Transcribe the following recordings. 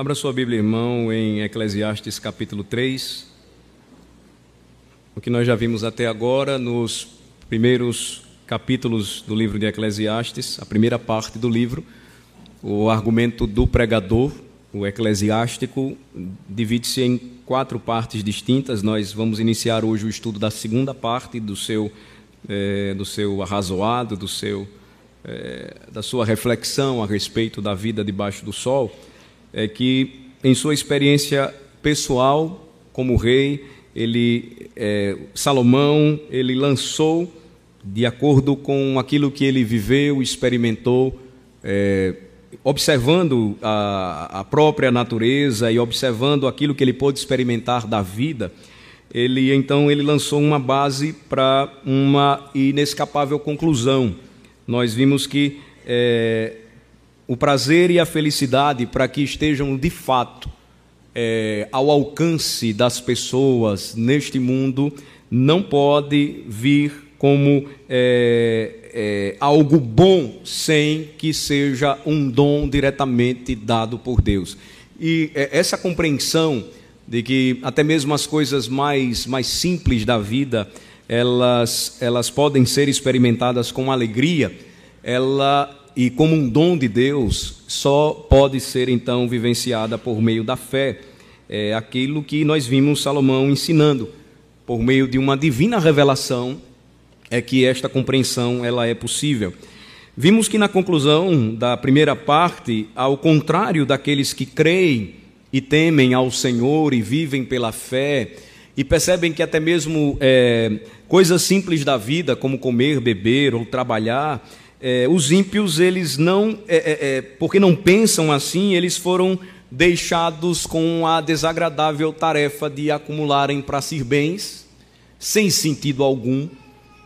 Abra sua Bíblia, irmão, em Eclesiastes capítulo 3. O que nós já vimos até agora nos primeiros capítulos do livro de Eclesiastes, a primeira parte do livro, o argumento do pregador, o eclesiástico, divide-se em quatro partes distintas. Nós vamos iniciar hoje o estudo da segunda parte do seu, é, do seu arrazoado, do seu, é, da sua reflexão a respeito da vida debaixo do sol é que, em sua experiência pessoal como rei, ele, é, Salomão, ele lançou, de acordo com aquilo que ele viveu, experimentou, é, observando a, a, própria natureza e observando aquilo que ele pôde experimentar da vida, ele então ele lançou uma base para uma inescapável conclusão. Nós vimos que é, o prazer e a felicidade para que estejam de fato é, ao alcance das pessoas neste mundo não pode vir como é, é, algo bom sem que seja um dom diretamente dado por Deus. E é, essa compreensão de que até mesmo as coisas mais, mais simples da vida elas, elas podem ser experimentadas com alegria, ela e como um dom de Deus, só pode ser então vivenciada por meio da fé. É aquilo que nós vimos Salomão ensinando, por meio de uma divina revelação, é que esta compreensão ela é possível. Vimos que na conclusão da primeira parte, ao contrário daqueles que creem e temem ao Senhor e vivem pela fé, e percebem que até mesmo é, coisas simples da vida, como comer, beber ou trabalhar, é, os ímpios, eles não, é, é, é, porque não pensam assim, eles foram deixados com a desagradável tarefa de acumularem para si bens, sem sentido algum,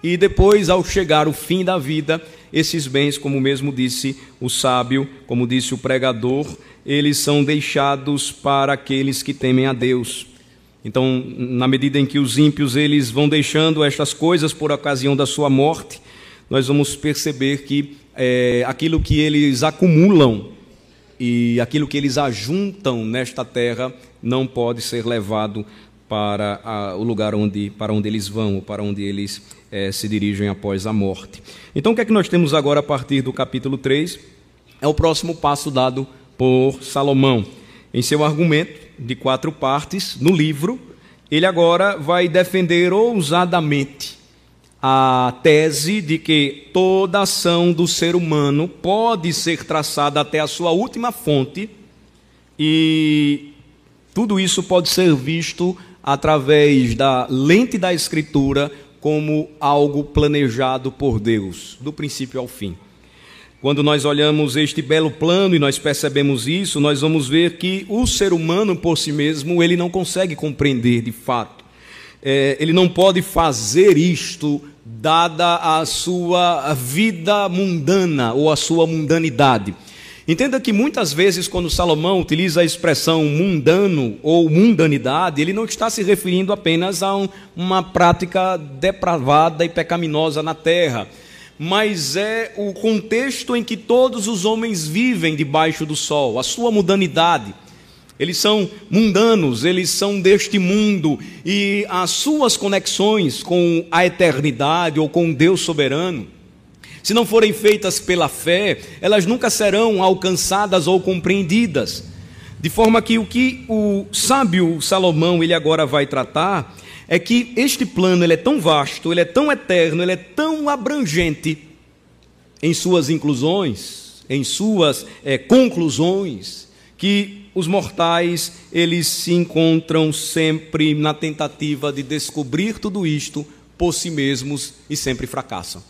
e depois, ao chegar o fim da vida, esses bens, como mesmo disse o sábio, como disse o pregador, eles são deixados para aqueles que temem a Deus. Então, na medida em que os ímpios eles vão deixando estas coisas por ocasião da sua morte, nós vamos perceber que é, aquilo que eles acumulam e aquilo que eles ajuntam nesta terra não pode ser levado para a, o lugar onde, para onde eles vão, para onde eles é, se dirigem após a morte. Então, o que é que nós temos agora a partir do capítulo 3? É o próximo passo dado por Salomão. Em seu argumento de quatro partes, no livro, ele agora vai defender ousadamente a tese de que toda ação do ser humano pode ser traçada até a sua última fonte e tudo isso pode ser visto através da lente da Escritura como algo planejado por Deus, do princípio ao fim. Quando nós olhamos este belo plano e nós percebemos isso, nós vamos ver que o ser humano por si mesmo ele não consegue compreender de fato. É, ele não pode fazer isto dada a sua vida mundana ou a sua mundanidade. Entenda que muitas vezes, quando Salomão utiliza a expressão mundano ou mundanidade, ele não está se referindo apenas a um, uma prática depravada e pecaminosa na terra, mas é o contexto em que todos os homens vivem debaixo do sol, a sua mundanidade. Eles são mundanos, eles são deste mundo e as suas conexões com a eternidade ou com Deus soberano, se não forem feitas pela fé, elas nunca serão alcançadas ou compreendidas. De forma que o que o sábio Salomão ele agora vai tratar é que este plano ele é tão vasto, ele é tão eterno, ele é tão abrangente em suas inclusões, em suas é, conclusões, que os mortais, eles se encontram sempre na tentativa de descobrir tudo isto por si mesmos e sempre fracassam.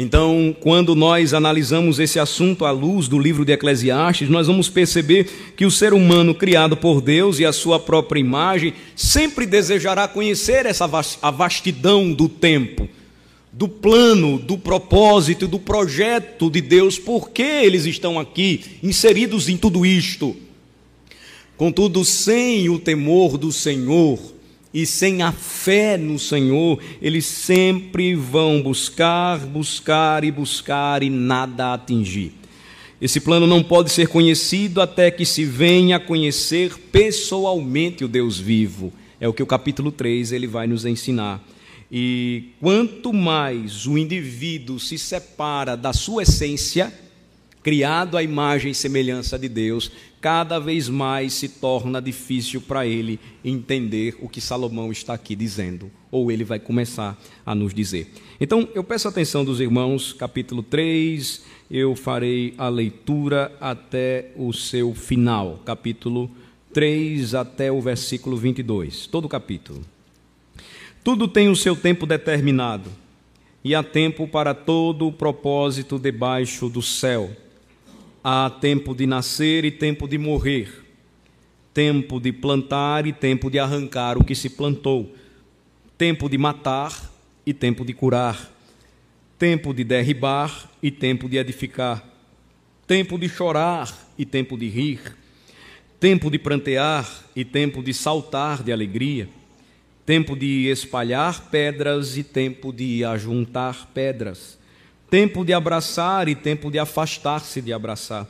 Então, quando nós analisamos esse assunto à luz do livro de Eclesiastes, nós vamos perceber que o ser humano criado por Deus e a sua própria imagem sempre desejará conhecer essa a vastidão do tempo, do plano, do propósito, do projeto de Deus, por que eles estão aqui inseridos em tudo isto. Contudo, sem o temor do Senhor e sem a fé no Senhor, eles sempre vão buscar, buscar e buscar e nada atingir. Esse plano não pode ser conhecido até que se venha a conhecer pessoalmente o Deus vivo. É o que o capítulo 3 ele vai nos ensinar. E quanto mais o indivíduo se separa da sua essência, criado à imagem e semelhança de Deus, cada vez mais se torna difícil para ele entender o que Salomão está aqui dizendo, ou ele vai começar a nos dizer. Então, eu peço atenção dos irmãos, capítulo 3, eu farei a leitura até o seu final, capítulo 3 até o versículo 22, todo o capítulo. Tudo tem o seu tempo determinado, e há tempo para todo o propósito debaixo do céu Há tempo de nascer e tempo de morrer, tempo de plantar e tempo de arrancar o que se plantou, tempo de matar e tempo de curar, tempo de derribar e tempo de edificar, tempo de chorar e tempo de rir, tempo de prantear e tempo de saltar de alegria, tempo de espalhar pedras e tempo de ajuntar pedras. Tempo de abraçar e tempo de afastar-se de abraçar,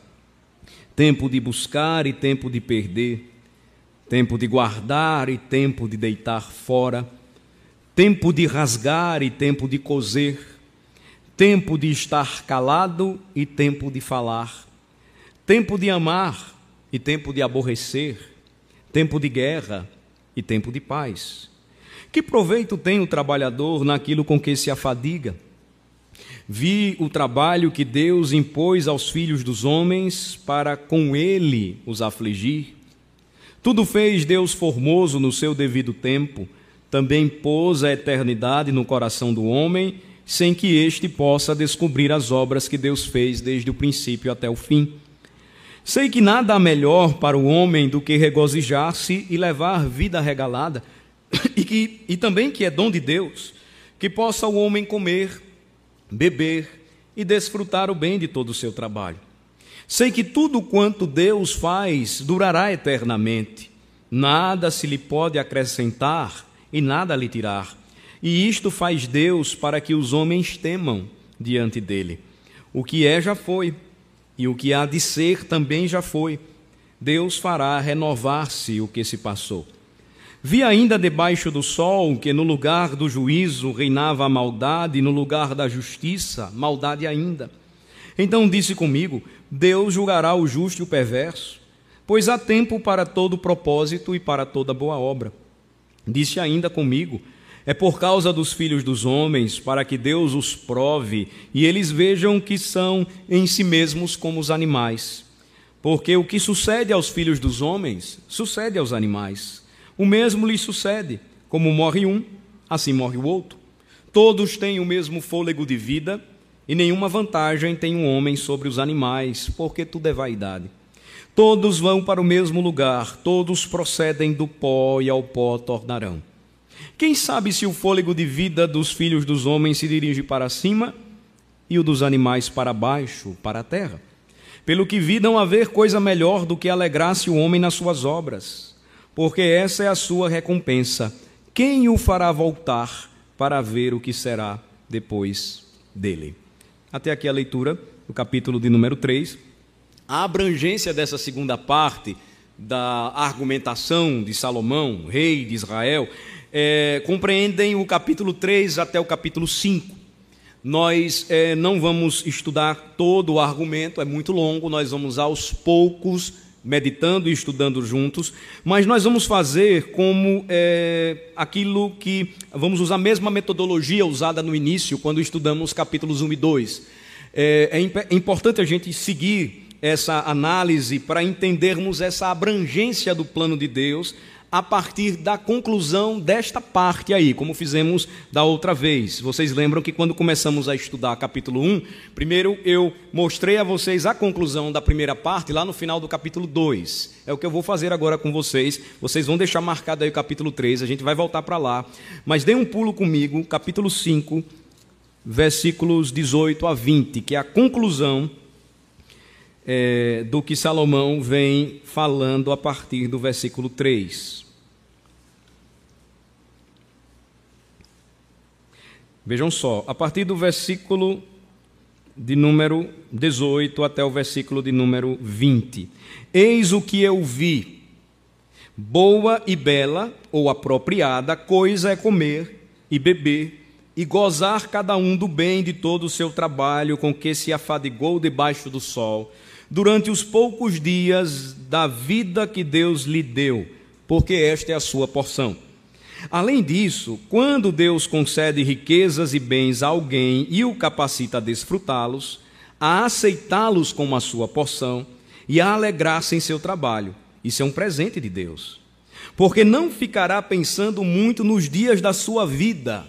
tempo de buscar e tempo de perder, tempo de guardar e tempo de deitar fora, tempo de rasgar e tempo de coser, tempo de estar calado e tempo de falar, tempo de amar e tempo de aborrecer, tempo de guerra e tempo de paz. Que proveito tem o trabalhador naquilo com que se afadiga? Vi o trabalho que Deus impôs aos filhos dos homens para com ele os afligir. Tudo fez Deus formoso no seu devido tempo, também pôs a eternidade no coração do homem, sem que este possa descobrir as obras que Deus fez desde o princípio até o fim. Sei que nada há melhor para o homem do que regozijar-se e levar vida regalada, e, que, e também que é dom de Deus, que possa o homem comer beber e desfrutar o bem de todo o seu trabalho. Sei que tudo quanto Deus faz durará eternamente, nada se lhe pode acrescentar e nada lhe tirar. E isto faz Deus para que os homens temam diante dele. O que é já foi, e o que há de ser também já foi. Deus fará renovar-se o que se passou. Vi ainda debaixo do sol que no lugar do juízo reinava a maldade, e no lugar da justiça, maldade ainda. Então disse comigo: Deus julgará o justo e o perverso, pois há tempo para todo propósito e para toda boa obra. Disse ainda comigo: É por causa dos filhos dos homens, para que Deus os prove e eles vejam que são em si mesmos como os animais. Porque o que sucede aos filhos dos homens, sucede aos animais. O mesmo lhe sucede: como morre um, assim morre o outro. Todos têm o mesmo fôlego de vida, e nenhuma vantagem tem um homem sobre os animais, porque tudo é vaidade. Todos vão para o mesmo lugar, todos procedem do pó e ao pó tornarão. Quem sabe se o fôlego de vida dos filhos dos homens se dirige para cima e o dos animais para baixo, para a terra? Pelo que vi, não haver coisa melhor do que alegrar-se o homem nas suas obras porque essa é a sua recompensa. Quem o fará voltar para ver o que será depois dele? Até aqui a leitura do capítulo de número 3. A abrangência dessa segunda parte da argumentação de Salomão, rei de Israel, é, compreendem o capítulo 3 até o capítulo 5. Nós é, não vamos estudar todo o argumento, é muito longo, nós vamos aos poucos meditando e estudando juntos, mas nós vamos fazer como é, aquilo que vamos usar a mesma metodologia usada no início, quando estudamos capítulos 1 e 2. É, é, é importante a gente seguir essa análise para entendermos essa abrangência do plano de Deus a partir da conclusão desta parte aí, como fizemos da outra vez. Vocês lembram que quando começamos a estudar capítulo 1, primeiro eu mostrei a vocês a conclusão da primeira parte lá no final do capítulo 2. É o que eu vou fazer agora com vocês. Vocês vão deixar marcado aí o capítulo 3, a gente vai voltar para lá. Mas dê um pulo comigo, capítulo 5, versículos 18 a 20, que é a conclusão é, do que Salomão vem falando a partir do versículo 3. Vejam só, a partir do versículo de número 18 até o versículo de número 20. Eis o que eu vi. Boa e bela, ou apropriada, coisa é comer e beber, e gozar cada um do bem de todo o seu trabalho com que se afadigou debaixo do sol, durante os poucos dias da vida que Deus lhe deu, porque esta é a sua porção. Além disso, quando Deus concede riquezas e bens a alguém e o capacita a desfrutá-los, a aceitá-los como a sua porção e a alegrar-se em seu trabalho, isso é um presente de Deus. Porque não ficará pensando muito nos dias da sua vida,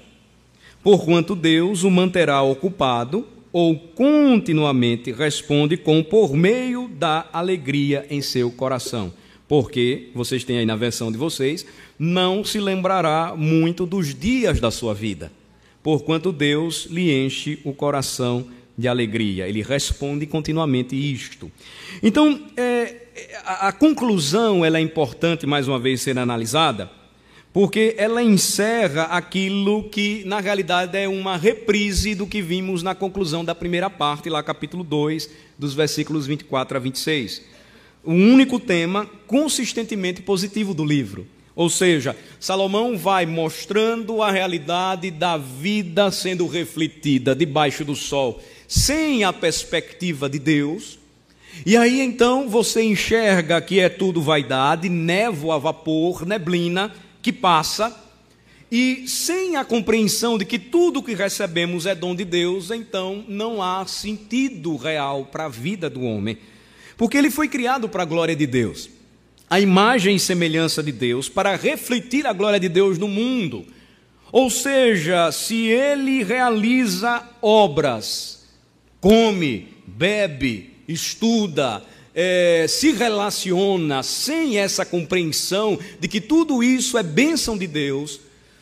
porquanto Deus o manterá ocupado ou continuamente responde com por meio da alegria em seu coração. Porque, vocês têm aí na versão de vocês, não se lembrará muito dos dias da sua vida, porquanto Deus lhe enche o coração de alegria. Ele responde continuamente isto. Então, é, a, a conclusão ela é importante mais uma vez ser analisada, porque ela encerra aquilo que na realidade é uma reprise do que vimos na conclusão da primeira parte, lá capítulo 2, dos versículos 24 a 26. O único tema consistentemente positivo do livro. Ou seja, Salomão vai mostrando a realidade da vida sendo refletida debaixo do sol, sem a perspectiva de Deus. E aí então você enxerga que é tudo vaidade, névoa, vapor, neblina que passa, e sem a compreensão de que tudo que recebemos é dom de Deus, então não há sentido real para a vida do homem, porque ele foi criado para a glória de Deus a imagem e semelhança de Deus, para refletir a glória de Deus no mundo. Ou seja, se ele realiza obras, come, bebe, estuda, é, se relaciona sem essa compreensão de que tudo isso é bênção de Deus,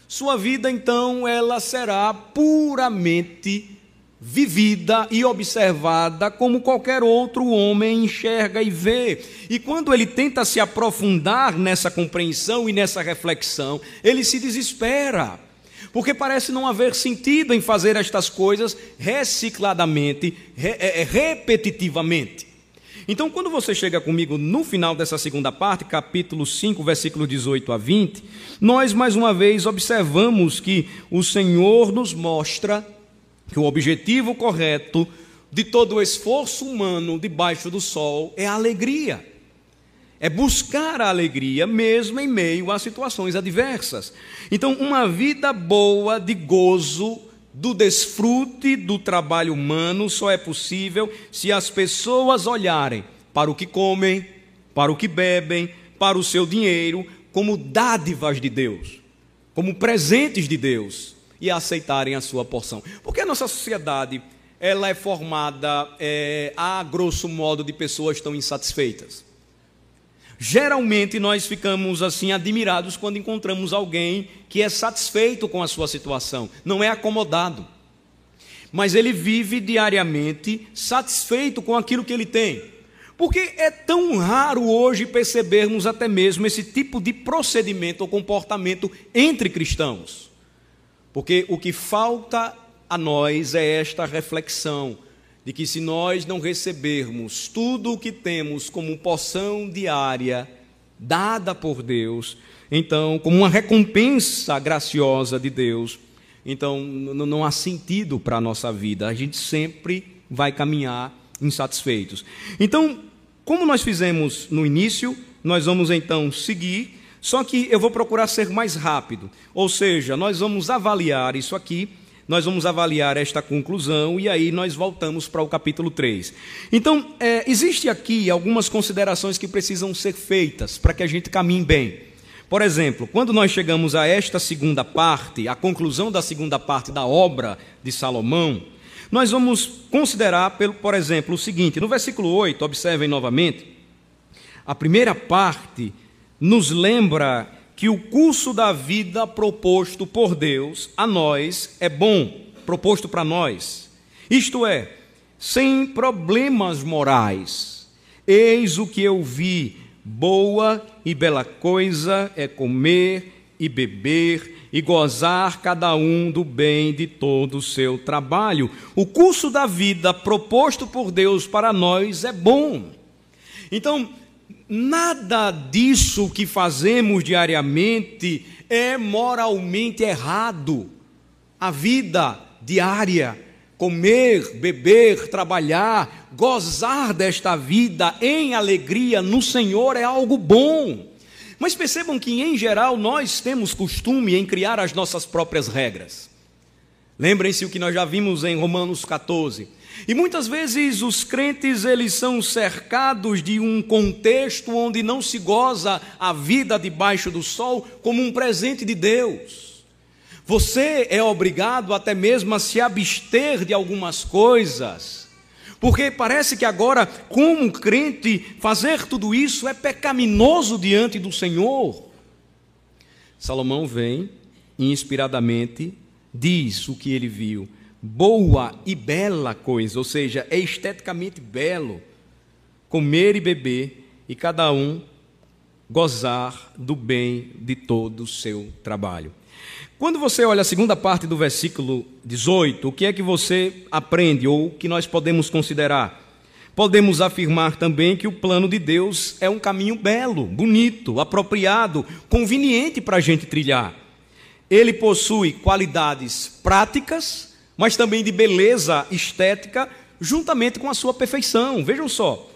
sua vida então ela será puramente vivida e observada como qualquer outro homem enxerga e vê. E quando ele tenta se aprofundar nessa compreensão e nessa reflexão, ele se desespera. Porque parece não haver sentido em fazer estas coisas recicladamente, re, é, repetitivamente. Então, quando você chega comigo no final dessa segunda parte, capítulo 5, versículo 18 a 20, nós mais uma vez observamos que o Senhor nos mostra que o objetivo correto de todo o esforço humano debaixo do sol é a alegria. É buscar a alegria mesmo em meio a situações adversas. Então, uma vida boa de gozo, do desfrute do trabalho humano só é possível se as pessoas olharem para o que comem, para o que bebem, para o seu dinheiro, como dádivas de Deus, como presentes de Deus e aceitarem a sua porção. Porque a nossa sociedade ela é formada, é, a grosso modo, de pessoas tão insatisfeitas. Geralmente nós ficamos assim admirados quando encontramos alguém que é satisfeito com a sua situação, não é acomodado, mas ele vive diariamente satisfeito com aquilo que ele tem. Porque é tão raro hoje percebermos até mesmo esse tipo de procedimento ou comportamento entre cristãos. Porque o que falta a nós é esta reflexão de que se nós não recebermos tudo o que temos como porção diária dada por Deus, então, como uma recompensa graciosa de Deus, então não há sentido para a nossa vida. A gente sempre vai caminhar insatisfeitos. Então, como nós fizemos no início, nós vamos então seguir só que eu vou procurar ser mais rápido. Ou seja, nós vamos avaliar isso aqui, nós vamos avaliar esta conclusão e aí nós voltamos para o capítulo 3. Então, é, existe aqui algumas considerações que precisam ser feitas para que a gente caminhe bem. Por exemplo, quando nós chegamos a esta segunda parte, a conclusão da segunda parte da obra de Salomão, nós vamos considerar, por exemplo, o seguinte: no versículo 8, observem novamente, a primeira parte nos lembra que o curso da vida proposto por Deus a nós é bom, proposto para nós. Isto é, sem problemas morais. Eis o que eu vi: boa e bela coisa é comer e beber e gozar cada um do bem de todo o seu trabalho. O curso da vida proposto por Deus para nós é bom. Então, nada disso que fazemos diariamente é moralmente errado. A vida diária, comer, beber, trabalhar, gozar desta vida em alegria no Senhor é algo bom. Mas percebam que, em geral, nós temos costume em criar as nossas próprias regras. Lembrem-se o que nós já vimos em Romanos 14. E muitas vezes os crentes eles são cercados de um contexto onde não se goza a vida debaixo do sol como um presente de Deus. Você é obrigado até mesmo a se abster de algumas coisas. Porque parece que agora, como crente, fazer tudo isso é pecaminoso diante do Senhor. Salomão vem inspiradamente diz o que ele viu boa e bela coisa, ou seja, é esteticamente belo comer e beber e cada um gozar do bem de todo o seu trabalho. Quando você olha a segunda parte do versículo 18, o que é que você aprende ou que nós podemos considerar? Podemos afirmar também que o plano de Deus é um caminho belo, bonito, apropriado, conveniente para a gente trilhar. Ele possui qualidades práticas mas também de beleza estética, juntamente com a sua perfeição. Vejam só.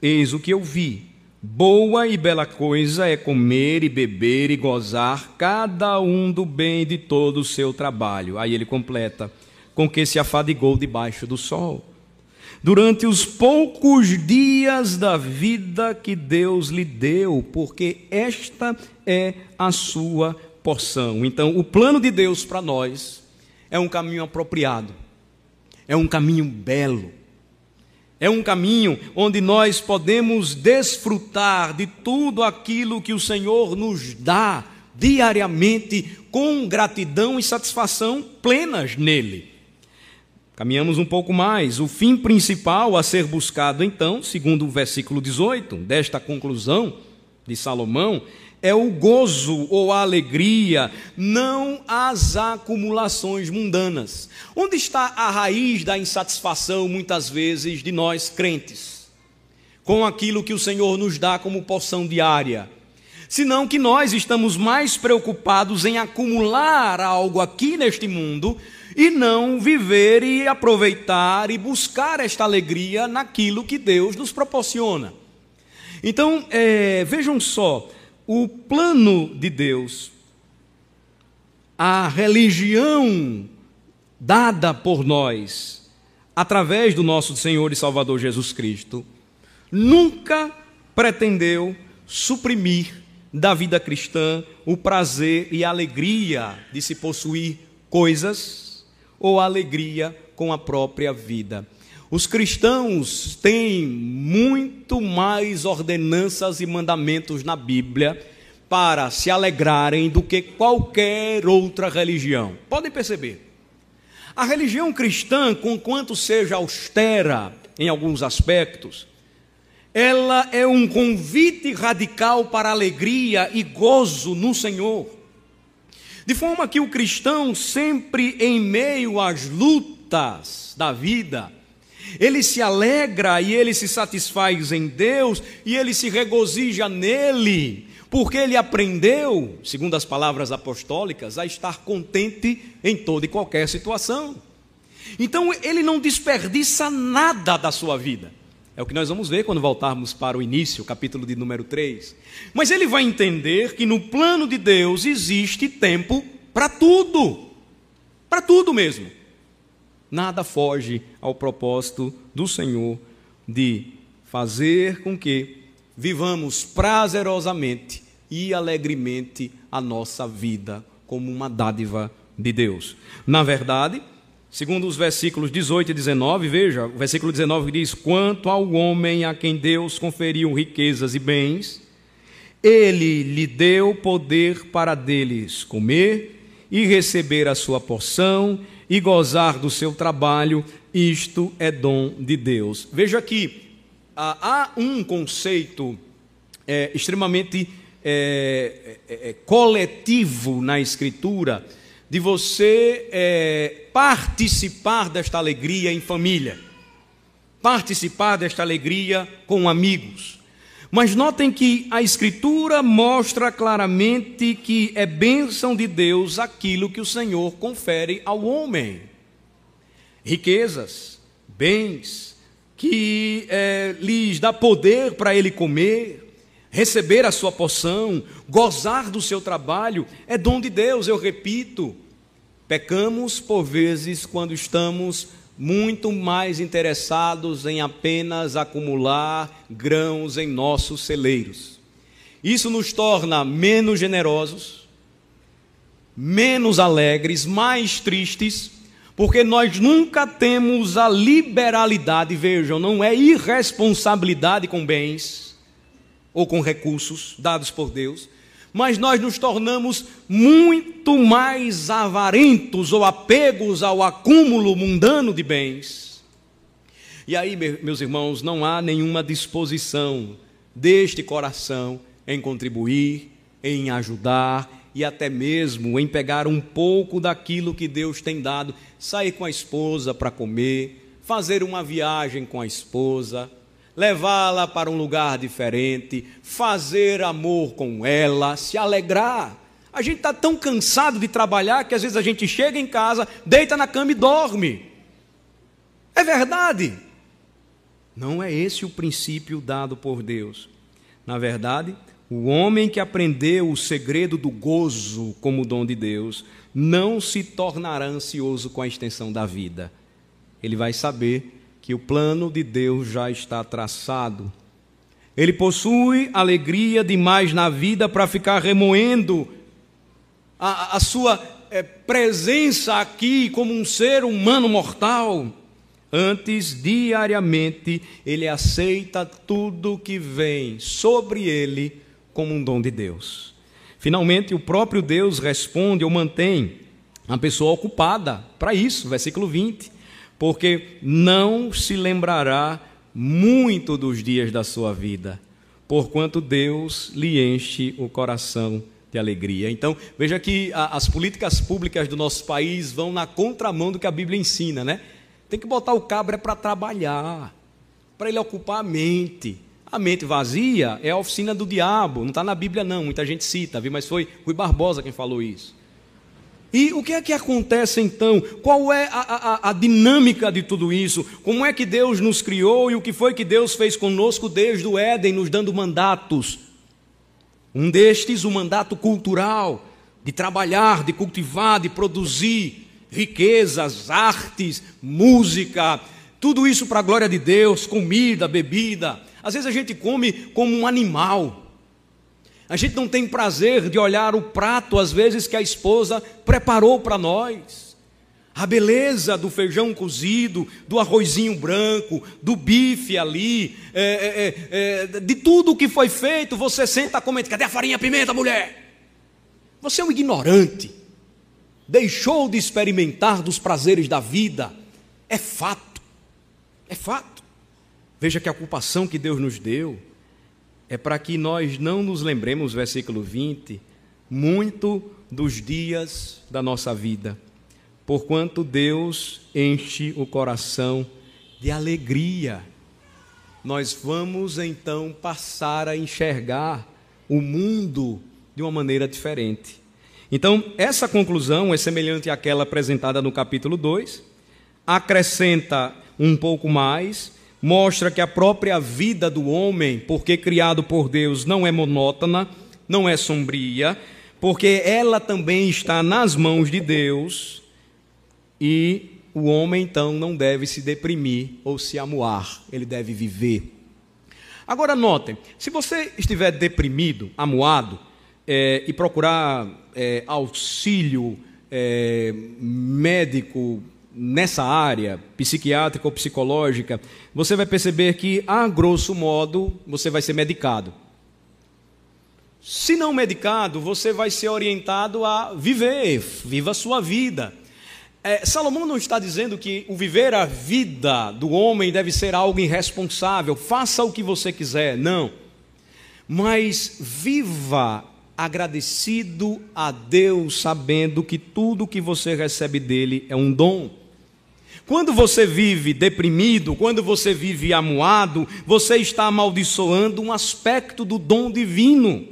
Eis o que eu vi. Boa e bela coisa é comer e beber e gozar, cada um do bem de todo o seu trabalho. Aí ele completa: com que se afadigou debaixo do sol. Durante os poucos dias da vida que Deus lhe deu, porque esta é a sua porção. Então, o plano de Deus para nós é um caminho apropriado, é um caminho belo, é um caminho onde nós podemos desfrutar de tudo aquilo que o Senhor nos dá diariamente com gratidão e satisfação plenas nele. Caminhamos um pouco mais. O fim principal a ser buscado, então, segundo o versículo 18 desta conclusão de Salomão, é o gozo ou a alegria, não as acumulações mundanas. Onde está a raiz da insatisfação, muitas vezes, de nós crentes? Com aquilo que o Senhor nos dá como porção diária. Senão que nós estamos mais preocupados em acumular algo aqui neste mundo e não viver e aproveitar e buscar esta alegria naquilo que Deus nos proporciona. Então, é, vejam só, o plano de Deus, a religião dada por nós, através do nosso Senhor e Salvador Jesus Cristo, nunca pretendeu suprimir da vida cristã o prazer e a alegria de se possuir coisas ou a alegria com a própria vida. Os cristãos têm muito mais ordenanças e mandamentos na Bíblia para se alegrarem do que qualquer outra religião. Podem perceber. A religião cristã, conquanto seja austera em alguns aspectos, ela é um convite radical para alegria e gozo no Senhor. De forma que o cristão, sempre em meio às lutas da vida, ele se alegra e ele se satisfaz em Deus e ele se regozija nele, porque ele aprendeu, segundo as palavras apostólicas, a estar contente em toda e qualquer situação. Então ele não desperdiça nada da sua vida. É o que nós vamos ver quando voltarmos para o início, capítulo de número 3. Mas ele vai entender que no plano de Deus existe tempo para tudo. Para tudo mesmo. Nada foge ao propósito do Senhor de fazer com que vivamos prazerosamente e alegremente a nossa vida como uma dádiva de Deus. Na verdade, segundo os versículos 18 e 19, veja, o versículo 19 diz: Quanto ao homem a quem Deus conferiu riquezas e bens, ele lhe deu poder para deles comer e receber a sua porção e gozar do seu trabalho, isto é dom de Deus. Veja que há um conceito é, extremamente é, é, coletivo na Escritura de você participar desta alegria em família, participar desta alegria com amigos. Mas notem que a Escritura mostra claramente que é bênção de Deus aquilo que o Senhor confere ao homem: riquezas, bens, que é, lhes dá poder para ele comer, receber a sua poção, gozar do seu trabalho, é dom de Deus, eu repito. Pecamos por vezes quando estamos muito mais interessados em apenas acumular grãos em nossos celeiros. Isso nos torna menos generosos, menos alegres, mais tristes, porque nós nunca temos a liberalidade, vejam, não é irresponsabilidade com bens ou com recursos dados por Deus, mas nós nos tornamos muito mais avarentos ou apegos ao acúmulo mundano de bens. E aí, meus irmãos, não há nenhuma disposição deste coração em contribuir, em ajudar e até mesmo em pegar um pouco daquilo que Deus tem dado, sair com a esposa para comer, fazer uma viagem com a esposa, levá-la para um lugar diferente, fazer amor com ela, se alegrar. A gente está tão cansado de trabalhar que às vezes a gente chega em casa, deita na cama e dorme. É verdade. Não é esse o princípio dado por Deus. Na verdade, o homem que aprendeu o segredo do gozo como dom de Deus não se tornará ansioso com a extensão da vida. Ele vai saber que o plano de Deus já está traçado. Ele possui alegria demais na vida para ficar remoendo a, a sua é, presença aqui como um ser humano mortal. Antes, diariamente, ele aceita tudo que vem sobre ele como um dom de Deus. Finalmente, o próprio Deus responde ou mantém a pessoa ocupada para isso, versículo 20 porque não se lembrará muito dos dias da sua vida, porquanto Deus lhe enche o coração de alegria. Então, veja que a, as políticas públicas do nosso país vão na contramão do que a Bíblia ensina, né? Tem que botar o cabra para trabalhar, para ele ocupar a mente. A mente vazia é a oficina do diabo, não está na Bíblia não, muita gente cita, viu? mas foi Rui Barbosa quem falou isso. E o que é que acontece então? Qual é a, a, a, dinâmica de tudo isso? Como é que Deus nos criou e o que foi que Deus fez conosco desde o Éden, nos dando mandatos? Um destes, o mandato cultural, de trabalhar, de cultivar, de produzir riquezas, artes, música, tudo isso para a glória de Deus, comida, bebida. Às vezes a gente come como um animal. A gente não tem prazer de olhar o prato, às vezes, que a esposa preparou para nós. A beleza do feijão cozido, do arrozinho branco, do bife ali, é, é, é, é de tudo que foi feito, você senta comendo: cadê a farinha pimenta, mulher? Você é um ignorante, deixou de experimentar dos prazeres da vida. É fato, é fato. Veja que a ocupação que Deus nos deu, é para que nós não nos lembremos, versículo 20, muito dos dias da nossa vida, porquanto Deus enche o coração de alegria. Nós vamos então passar a enxergar o mundo de uma maneira diferente. Então, essa conclusão é semelhante àquela apresentada no capítulo 2, acrescenta um pouco mais mostra que a própria vida do homem, porque criado por Deus, não é monótona, não é sombria, porque ela também está nas mãos de Deus e o homem então não deve se deprimir ou se amuar, ele deve viver. Agora notem, se você estiver deprimido, amuado, é, e procurar é, auxílio é, médico nessa área psiquiátrica ou psicológica, você vai perceber que, a grosso modo, você vai ser medicado. Se não medicado, você vai ser orientado a viver, viva a sua vida. É, Salomão não está dizendo que o viver a vida do homem deve ser algo irresponsável, faça o que você quiser, não. mas viva agradecido a Deus, sabendo que tudo que você recebe dele é um dom. Quando você vive deprimido, quando você vive amuado, você está amaldiçoando um aspecto do dom divino,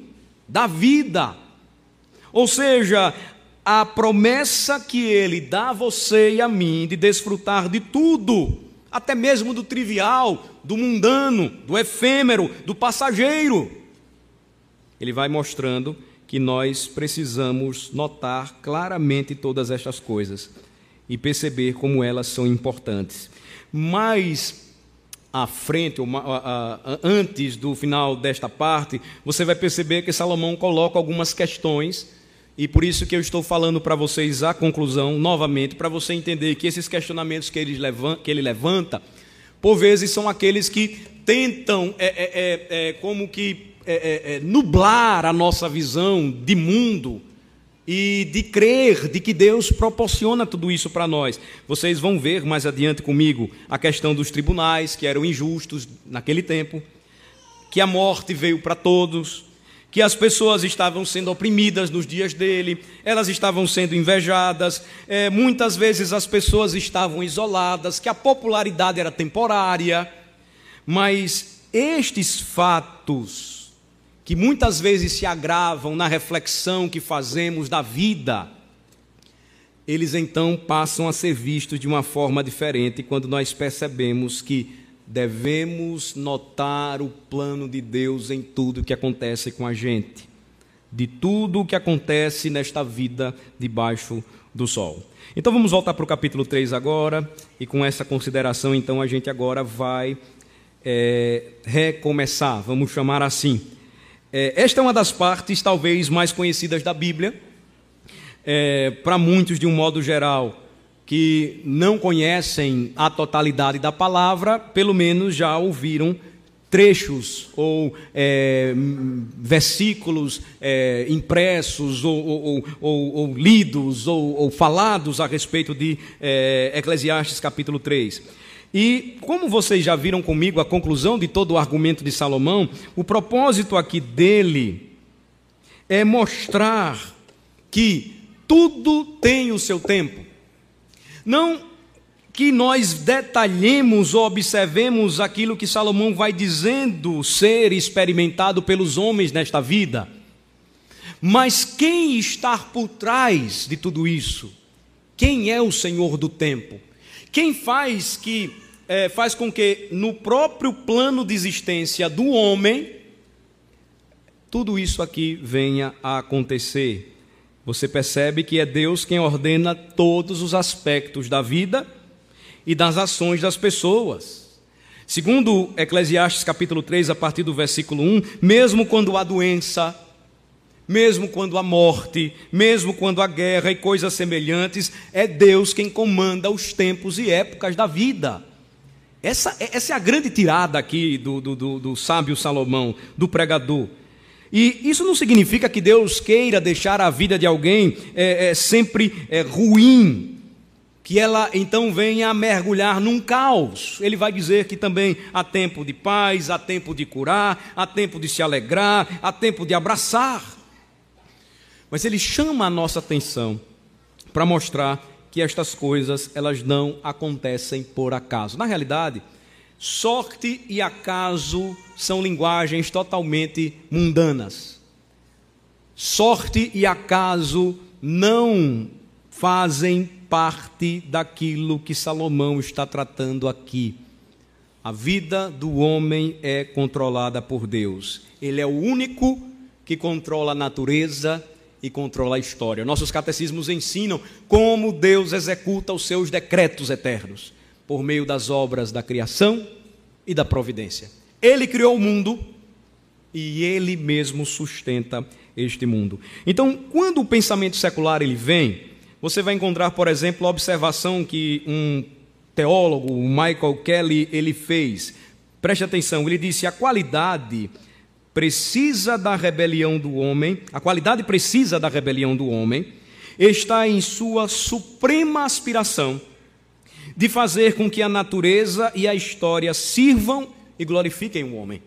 da vida. Ou seja, a promessa que ele dá a você e a mim de desfrutar de tudo, até mesmo do trivial, do mundano, do efêmero, do passageiro. Ele vai mostrando que nós precisamos notar claramente todas estas coisas e perceber como elas são importantes. Mais à frente, ou antes do final desta parte, você vai perceber que Salomão coloca algumas questões, e por isso que eu estou falando para vocês a conclusão novamente, para você entender que esses questionamentos que ele levanta, por vezes são aqueles que tentam, é, é, é, é como que, é, é, nublar a nossa visão de mundo e de crer de que Deus proporciona tudo isso para nós. Vocês vão ver mais adiante comigo a questão dos tribunais, que eram injustos naquele tempo, que a morte veio para todos, que as pessoas estavam sendo oprimidas nos dias dele, elas estavam sendo invejadas, é, muitas vezes as pessoas estavam isoladas, que a popularidade era temporária, mas estes fatos que muitas vezes se agravam na reflexão que fazemos da vida, eles então passam a ser vistos de uma forma diferente quando nós percebemos que devemos notar o plano de Deus em tudo que acontece com a gente, de tudo o que acontece nesta vida debaixo do sol. Então vamos voltar para o capítulo 3 agora, e com essa consideração, então, a gente agora vai é, recomeçar, vamos chamar assim. É, esta é uma das partes talvez mais conhecidas da Bíblia, é, para muitos de um modo geral que não conhecem a totalidade da palavra, pelo menos já ouviram trechos ou é, versículos é, impressos ou, ou, ou, ou lidos ou, falados a respeito de é, Eclesiastes capítulo 3. E como vocês já viram comigo a conclusão de todo o argumento de Salomão, o propósito aqui dele é mostrar que tudo tem o seu tempo. Não que nós detalhemos ou observemos aquilo que Salomão vai dizendo ser experimentado pelos homens nesta vida, mas quem está por trás de tudo isso? Quem é o Senhor do tempo? Quem faz que é, faz com que no próprio plano de existência do homem, tudo isso aqui venha a acontecer. Você percebe que é Deus quem ordena todos os aspectos da vida e das ações das pessoas. Segundo Eclesiastes capítulo 3, a partir do versículo 1, mesmo quando há doença, mesmo quando há morte, mesmo quando há guerra e coisas semelhantes, é Deus quem comanda os tempos e épocas da vida. Essa, essa é a grande tirada aqui do, do, do, do sábio Salomão, do pregador. E isso não significa que Deus queira deixar a vida de alguém é, é, sempre é, ruim, que ela então venha a mergulhar num caos. Ele vai dizer que também há tempo de paz, há tempo de curar, há tempo de se alegrar, há tempo de abraçar. Mas ele chama a nossa atenção para mostrar que estas coisas elas não acontecem por acaso. Na realidade, sorte e acaso são linguagens totalmente mundanas. Sorte e acaso não fazem parte daquilo que Salomão está tratando aqui. A vida do homem é controlada por Deus. Ele é o único que controla a natureza e controla a história. Nossos catecismos ensinam como Deus executa os seus decretos eternos por meio das obras da criação e da providência. Ele criou o mundo e ele mesmo sustenta este mundo. Então, quando o pensamento secular ele vem, você vai encontrar, por exemplo, a observação que um teólogo, Michael Kelly, ele fez. Preste atenção, ele disse: a qualidade precisa da rebelião do homem, a qualidade precisa da rebelião do homem, está em sua suprema aspiração de fazer com que a natureza e a história sirvam e glorifiquem o homem.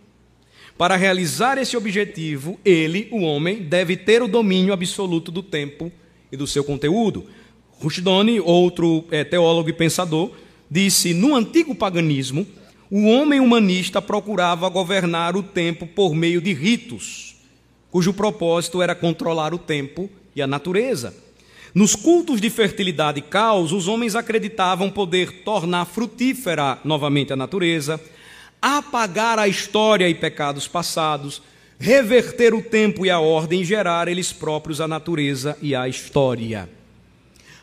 Para realizar esse objetivo, ele, o homem, deve ter o domínio absoluto do tempo e do seu conteúdo. Rushdoni, outro é, teólogo e pensador, disse: no antigo paganismo, o homem humanista procurava governar o tempo por meio de ritos, cujo propósito era controlar o tempo e a natureza. Nos cultos de fertilidade e caos, os homens acreditavam poder tornar frutífera novamente a natureza, apagar a história e pecados passados, reverter o tempo e a ordem, gerar eles próprios a natureza e a história.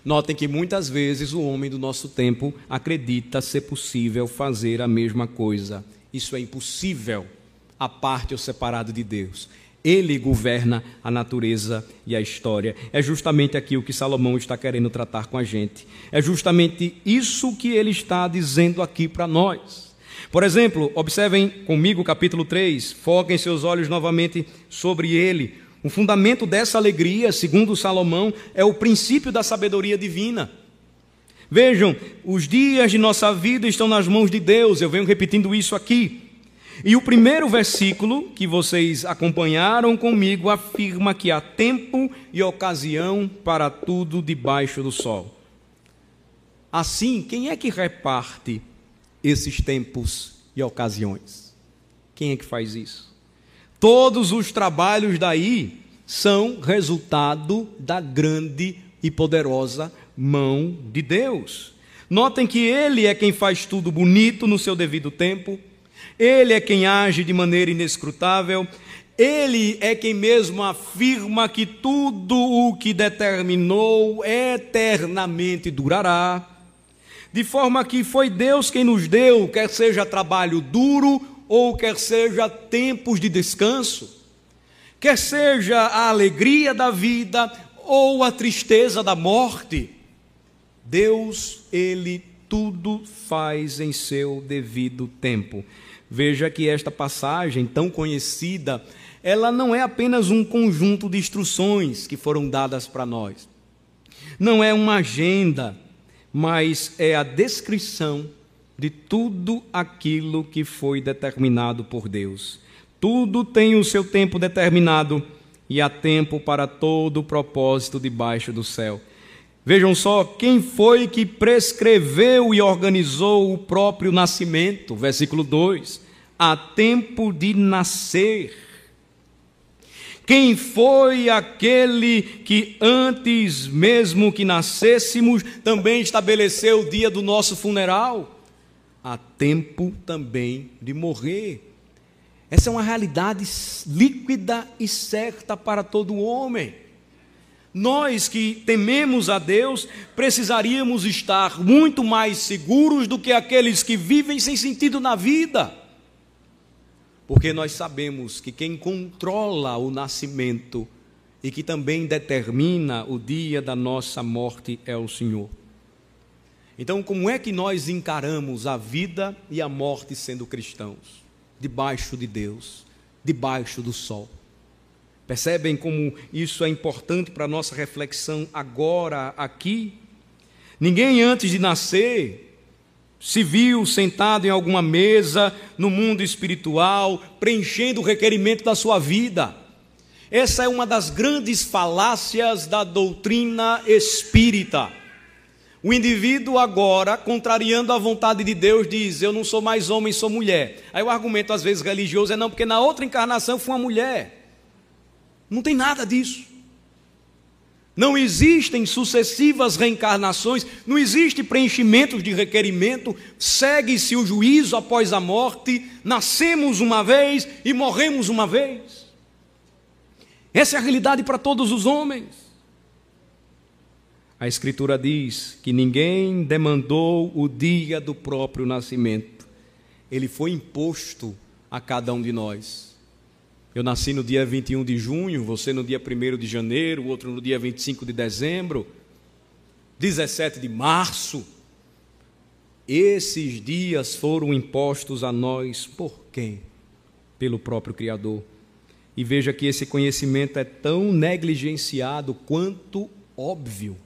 Notem que muitas vezes o homem do nosso tempo acredita ser possível fazer a mesma coisa. Isso é impossível, a parte ou separado de Deus. Ele governa a natureza e a história. É justamente aqui o que Salomão está querendo tratar com a gente. É justamente isso que ele está dizendo aqui para nós. Por exemplo, observem comigo o capítulo 3, foquem seus olhos novamente sobre ele. O fundamento dessa alegria, segundo Salomão, é o princípio da sabedoria divina. Vejam, os dias de nossa vida estão nas mãos de Deus, eu venho repetindo isso aqui. E o primeiro versículo que vocês acompanharam comigo afirma que há tempo e ocasião para tudo debaixo do sol. Assim, quem é que reparte esses tempos e ocasiões. Quem é que faz isso? Todos os trabalhos daí são resultado da grande e poderosa mão de Deus. Notem que Ele é quem faz tudo bonito no seu devido tempo, Ele é quem age de maneira inescrutável, Ele é quem mesmo afirma que tudo o que determinou eternamente durará. De forma que foi Deus quem nos deu, quer seja trabalho duro ou quer seja tempos de descanso, quer seja a alegria da vida ou a tristeza da morte. Deus, Ele tudo faz em seu devido tempo. Veja que esta passagem tão conhecida, ela não é apenas um conjunto de instruções que foram dadas para nós. Não é uma agenda, mas é a descrição de tudo aquilo que foi determinado por Deus. Tudo tem o seu tempo determinado e há tempo para todo o propósito debaixo do céu. Vejam só quem foi que prescreveu e organizou o próprio nascimento. Versículo 2: há tempo de nascer quem foi aquele que antes mesmo que nascêssemos também estabeleceu o dia do nosso funeral? Há tempo também de morrer. Essa é uma realidade líquida e certa para todo homem. Nós que tememos a Deus precisaríamos estar muito mais seguros do que aqueles que vivem sem sentido na vida porque nós sabemos que quem controla o nascimento e que também determina o dia da nossa morte é o Senhor. Então, como é que nós encaramos a vida e a morte sendo cristãos? Debaixo de Deus, debaixo do sol. Percebem como isso é importante para a nossa reflexão agora, aqui? Ninguém antes de nascer se viu sentado em alguma mesa no mundo espiritual, preenchendo o requerimento da sua vida. Essa é uma das grandes falácias da doutrina espírita. O indivíduo agora, contrariando a vontade de Deus, diz: Eu não sou mais homem, sou mulher. Aí o argumento, às vezes, religioso é: não, porque na outra encarnação foi uma mulher. Não tem nada disso. Não existem sucessivas reencarnações, não existe preenchimento de requerimento, segue-se o juízo após a morte, nascemos uma vez e morremos uma vez. Essa é a realidade para todos os homens. A Escritura diz que ninguém demandou o dia do próprio nascimento, ele foi imposto a cada um de nós. Eu nasci no dia 21 de junho, você no dia 1 de janeiro, o outro no dia 25 de dezembro, 17 de março. Esses dias foram impostos a nós por quem? Pelo próprio Criador. E veja que esse conhecimento é tão negligenciado quanto óbvio.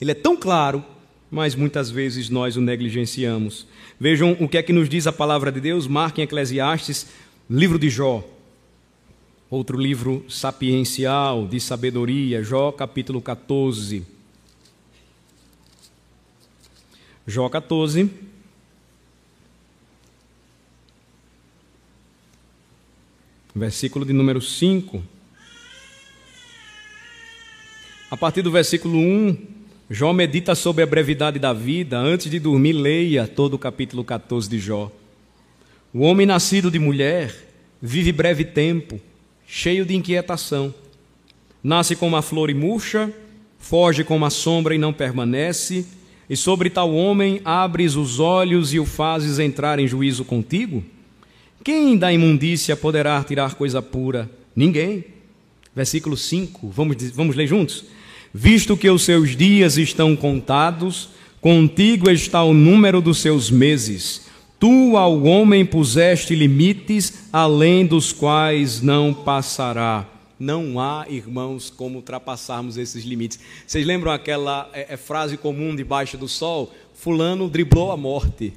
Ele é tão claro, mas muitas vezes nós o negligenciamos. Vejam o que é que nos diz a palavra de Deus, marquem Eclesiastes Livro de Jó, outro livro sapiencial de sabedoria, Jó capítulo 14. Jó 14. Versículo de número 5. A partir do versículo 1, Jó medita sobre a brevidade da vida. Antes de dormir, leia todo o capítulo 14 de Jó. O homem nascido de mulher vive breve tempo, cheio de inquietação. Nasce como a flor e murcha, foge como a sombra e não permanece, e sobre tal homem abres os olhos e o fazes entrar em juízo contigo? Quem da imundícia poderá tirar coisa pura? Ninguém. Versículo 5, vamos, vamos ler juntos? Visto que os seus dias estão contados, contigo está o número dos seus meses. Tu ao homem puseste limites, além dos quais não passará. Não há, irmãos, como ultrapassarmos esses limites. Vocês lembram aquela é, é, frase comum debaixo do sol? Fulano driblou a morte.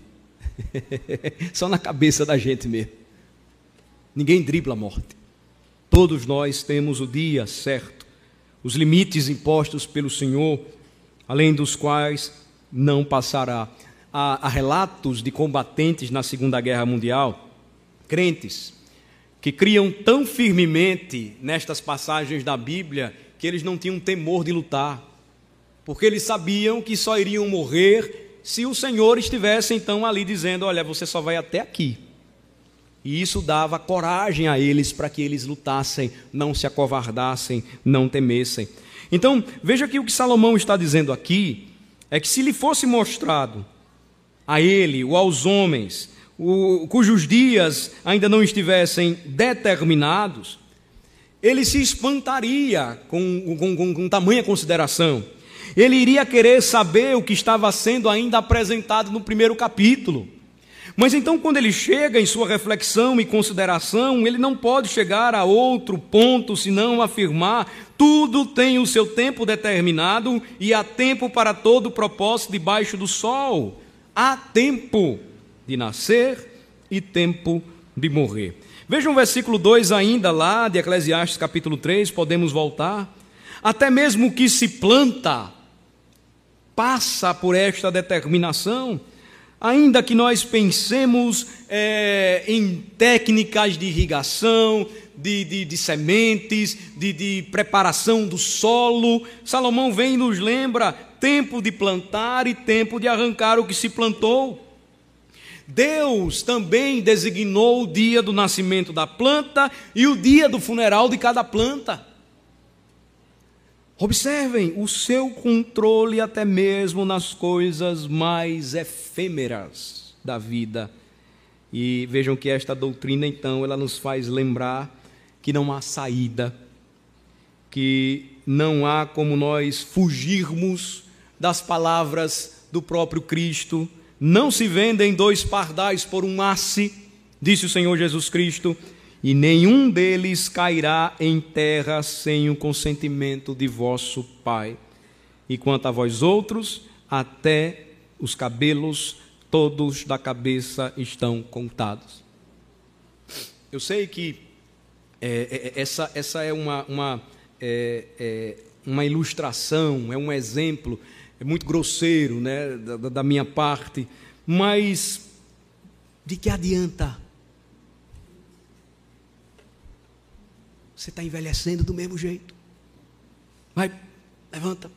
Só na cabeça da gente mesmo. Ninguém dribla a morte. Todos nós temos o dia certo, os limites impostos pelo Senhor, além dos quais não passará a, a relatos de combatentes na Segunda Guerra Mundial, crentes, que criam tão firmemente nestas passagens da Bíblia que eles não tinham temor de lutar, porque eles sabiam que só iriam morrer se o Senhor estivesse então ali dizendo: Olha, você só vai até aqui. E isso dava coragem a eles para que eles lutassem, não se acovardassem, não temessem. Então, veja que o que Salomão está dizendo aqui é que se lhe fosse mostrado a ele ou aos homens, o, cujos dias ainda não estivessem determinados, ele se espantaria com, com, com, com tamanha consideração. Ele iria querer saber o que estava sendo ainda apresentado no primeiro capítulo. Mas então, quando ele chega em sua reflexão e consideração, ele não pode chegar a outro ponto senão afirmar: tudo tem o seu tempo determinado e há tempo para todo propósito debaixo do sol há tempo de nascer e tempo de morrer. Vejam o versículo 2 ainda lá de Eclesiastes capítulo 3, podemos voltar. Até mesmo o que se planta passa por esta determinação, ainda que nós pensemos é, em técnicas de irrigação, de, de, de sementes, de, de preparação do solo, Salomão vem e nos lembra tempo de plantar e tempo de arrancar o que se plantou. Deus também designou o dia do nascimento da planta e o dia do funeral de cada planta. Observem o seu controle até mesmo nas coisas mais efêmeras da vida. E vejam que esta doutrina, então, ela nos faz lembrar que não há saída, que não há como nós fugirmos das palavras do próprio Cristo. Não se vendem dois pardais por um asse, disse o Senhor Jesus Cristo, e nenhum deles cairá em terra sem o consentimento de vosso Pai. E quanto a vós outros, até os cabelos todos da cabeça estão contados. Eu sei que é, é, essa, essa é uma, uma, é, é uma ilustração, é um exemplo é muito grosseiro né, da, da minha parte, mas de que adianta? Você está envelhecendo do mesmo jeito. Vai, levanta.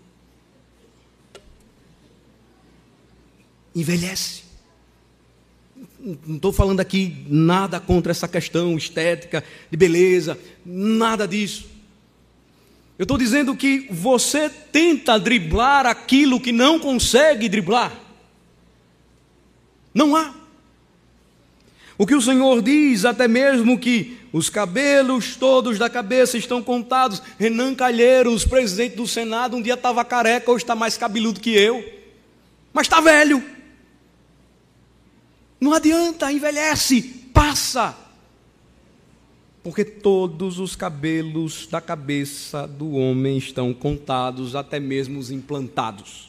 Envelhece. Não estou falando aqui nada contra essa questão estética, de beleza, nada disso. Eu estou dizendo que você tenta driblar aquilo que não consegue driblar. Não há. O que o Senhor diz, até mesmo que os cabelos todos da cabeça estão contados. Renan Calheiros, presidente do Senado, um dia estava careca, hoje está mais cabeludo que eu. Mas está velho. Não adianta, envelhece, passa porque todos os cabelos da cabeça do homem estão contados, até mesmo os implantados.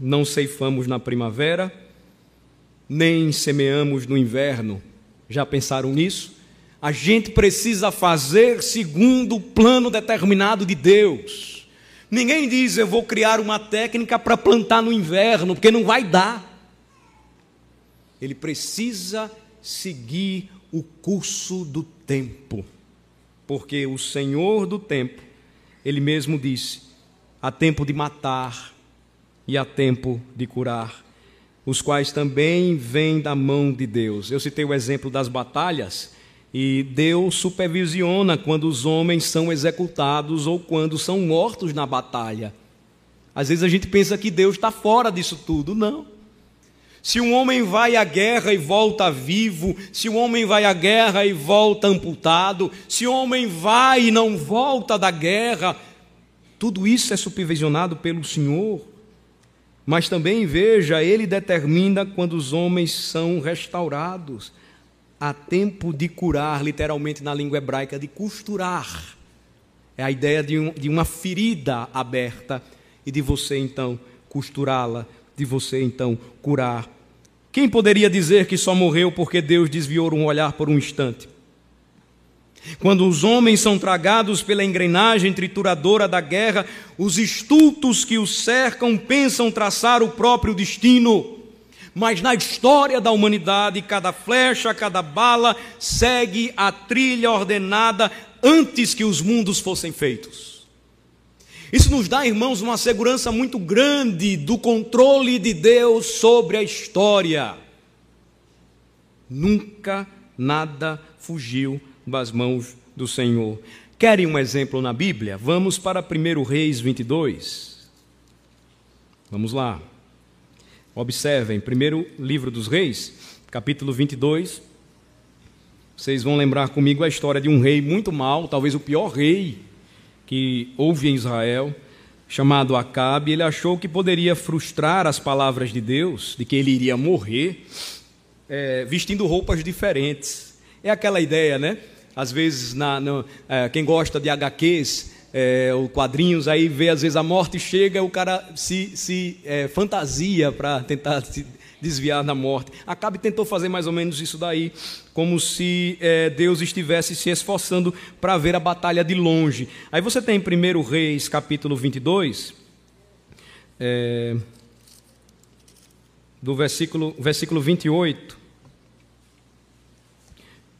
Não ceifamos na primavera, nem semeamos no inverno, Já pensaram nisso? A gente precisa fazer segundo o plano determinado de Deus. Ninguém diz eu vou criar uma técnica para plantar no inverno, porque não vai dar. Ele precisa seguir o curso do tempo, porque o Senhor do tempo, ele mesmo disse: há tempo de matar e há tempo de curar, os quais também vêm da mão de Deus. Eu citei o exemplo das batalhas e Deus supervisiona quando os homens são executados ou quando são mortos na batalha. Às vezes a gente pensa que Deus está fora disso tudo. Não. Se um homem vai à guerra e volta vivo, se um homem vai à guerra e volta amputado, se um homem vai e não volta da guerra, tudo isso é supervisionado pelo Senhor. Mas também veja, ele determina quando os homens são restaurados há tempo de curar, literalmente na língua hebraica, de costurar. É a ideia de, um, de uma ferida aberta e de você então costurá-la, de você então curar. Quem poderia dizer que só morreu porque Deus desviou um olhar por um instante? Quando os homens são tragados pela engrenagem trituradora da guerra, os estultos que os cercam pensam traçar o próprio destino mas na história da humanidade, cada flecha, cada bala segue a trilha ordenada antes que os mundos fossem feitos. Isso nos dá, irmãos, uma segurança muito grande do controle de Deus sobre a história. Nunca nada fugiu das mãos do Senhor. Querem um exemplo na Bíblia? Vamos para 1 Reis 22. Vamos lá. Observem, primeiro livro dos Reis, capítulo 22. Vocês vão lembrar comigo a história de um rei muito mau, talvez o pior rei que houve em Israel, chamado Acabe. Ele achou que poderia frustrar as palavras de Deus, de que ele iria morrer, é, vestindo roupas diferentes. É aquela ideia, né? Às vezes, na, é, quem gosta de HQs, é, o quadrinhos, aí vê às vezes a morte chega, o cara se, se é, fantasia para tentar se desviar da morte. Acabe tentou fazer mais ou menos isso daí, como se é, Deus estivesse se esforçando para ver a batalha de longe. Aí você tem em 1 Reis, capítulo 22, é, do versículo, versículo 28,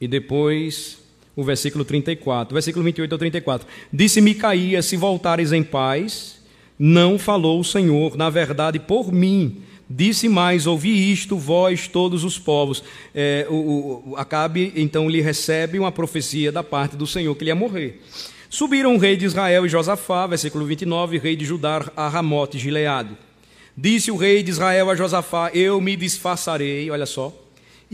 e depois o versículo 34, versículo 28 ao 34. Disse Micaías: Se voltares em paz, não falou o Senhor, na verdade, por mim. Disse mais: Ouvi isto, vós, todos os povos. É, o, o, Acabe então lhe recebe uma profecia da parte do Senhor que ele ia morrer. Subiram o rei de Israel e Josafá, versículo 29, rei de Judá a Ramote Gileade. Disse o rei de Israel a Josafá: Eu me disfarçarei, olha só,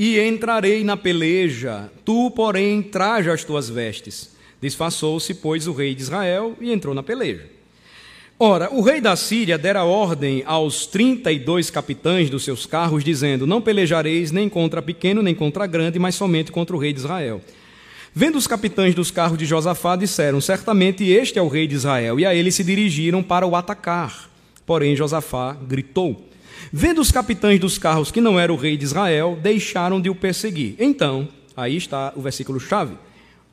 e entrarei na peleja, tu, porém, traja as tuas vestes. Disfarçou-se, pois, o rei de Israel e entrou na peleja. Ora, o rei da Síria dera ordem aos trinta e dois capitães dos seus carros, dizendo: Não pelejareis nem contra pequeno, nem contra grande, mas somente contra o rei de Israel. Vendo os capitães dos carros de Josafá, disseram: Certamente este é o rei de Israel. E a ele se dirigiram para o atacar. Porém, Josafá gritou: Vendo os capitães dos carros que não era o rei de Israel, deixaram de o perseguir. Então, aí está o versículo chave.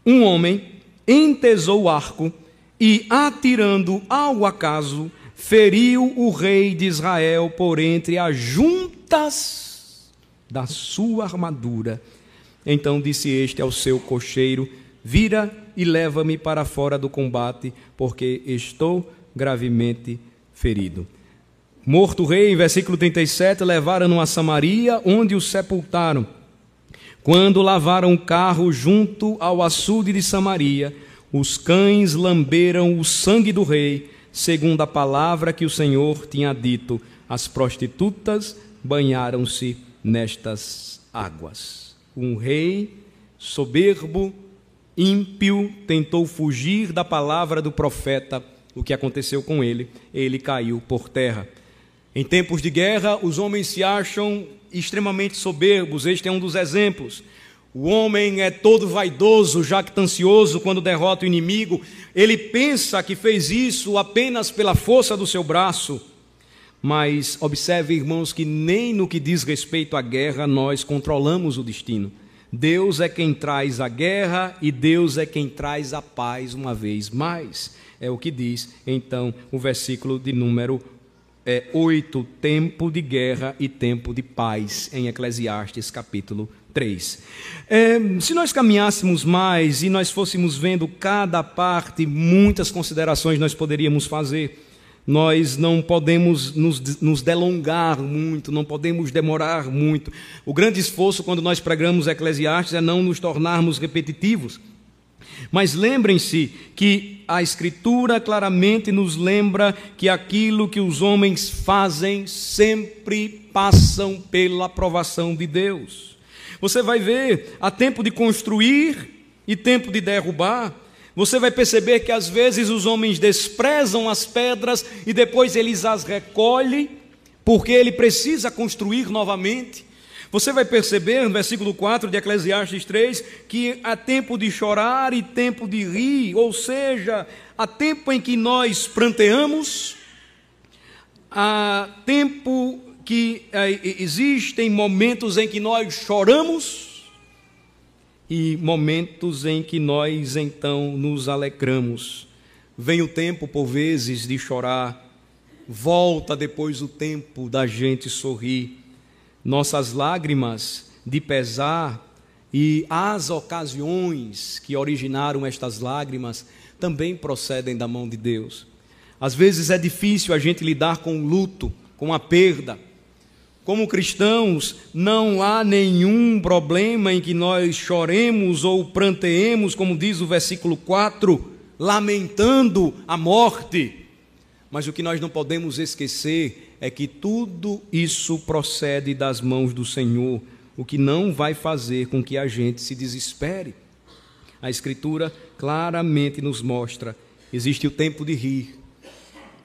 Um homem entesou o arco e, atirando ao acaso, feriu o rei de Israel por entre as juntas da sua armadura. Então disse este ao seu cocheiro: Vira e leva-me para fora do combate, porque estou gravemente ferido. Morto o rei, versículo 37, levaram-no a Samaria, onde o sepultaram. Quando lavaram o carro junto ao açude de Samaria, os cães lamberam o sangue do rei, segundo a palavra que o Senhor tinha dito. As prostitutas banharam-se nestas águas. Um rei soberbo, ímpio, tentou fugir da palavra do profeta. O que aconteceu com ele? Ele caiu por terra. Em tempos de guerra, os homens se acham extremamente soberbos. Este é um dos exemplos. O homem é todo vaidoso, jactancioso quando derrota o inimigo. Ele pensa que fez isso apenas pela força do seu braço. Mas observe, irmãos, que nem no que diz respeito à guerra nós controlamos o destino. Deus é quem traz a guerra e Deus é quem traz a paz uma vez mais. É o que diz então o versículo de número é, 8, tempo de guerra e tempo de paz, em Eclesiastes capítulo 3. É, se nós caminhássemos mais e nós fôssemos vendo cada parte, muitas considerações nós poderíamos fazer. Nós não podemos nos, nos delongar muito, não podemos demorar muito. O grande esforço quando nós pregamos Eclesiastes é não nos tornarmos repetitivos. Mas lembrem-se que a Escritura claramente nos lembra que aquilo que os homens fazem sempre passam pela aprovação de Deus. Você vai ver, há tempo de construir e tempo de derrubar. Você vai perceber que às vezes os homens desprezam as pedras e depois eles as recolhem, porque ele precisa construir novamente. Você vai perceber no versículo 4 de Eclesiastes 3 que há tempo de chorar e tempo de rir, ou seja, há tempo em que nós pranteamos, há tempo que é, existem momentos em que nós choramos e momentos em que nós então nos alegramos. Vem o tempo, por vezes, de chorar, volta depois o tempo da gente sorrir nossas lágrimas de pesar e as ocasiões que originaram estas lágrimas também procedem da mão de Deus. Às vezes é difícil a gente lidar com o luto, com a perda. Como cristãos, não há nenhum problema em que nós choremos ou pranteemos, como diz o versículo 4, lamentando a morte. Mas o que nós não podemos esquecer é que tudo isso procede das mãos do Senhor, o que não vai fazer com que a gente se desespere. A Escritura claramente nos mostra: existe o tempo de rir,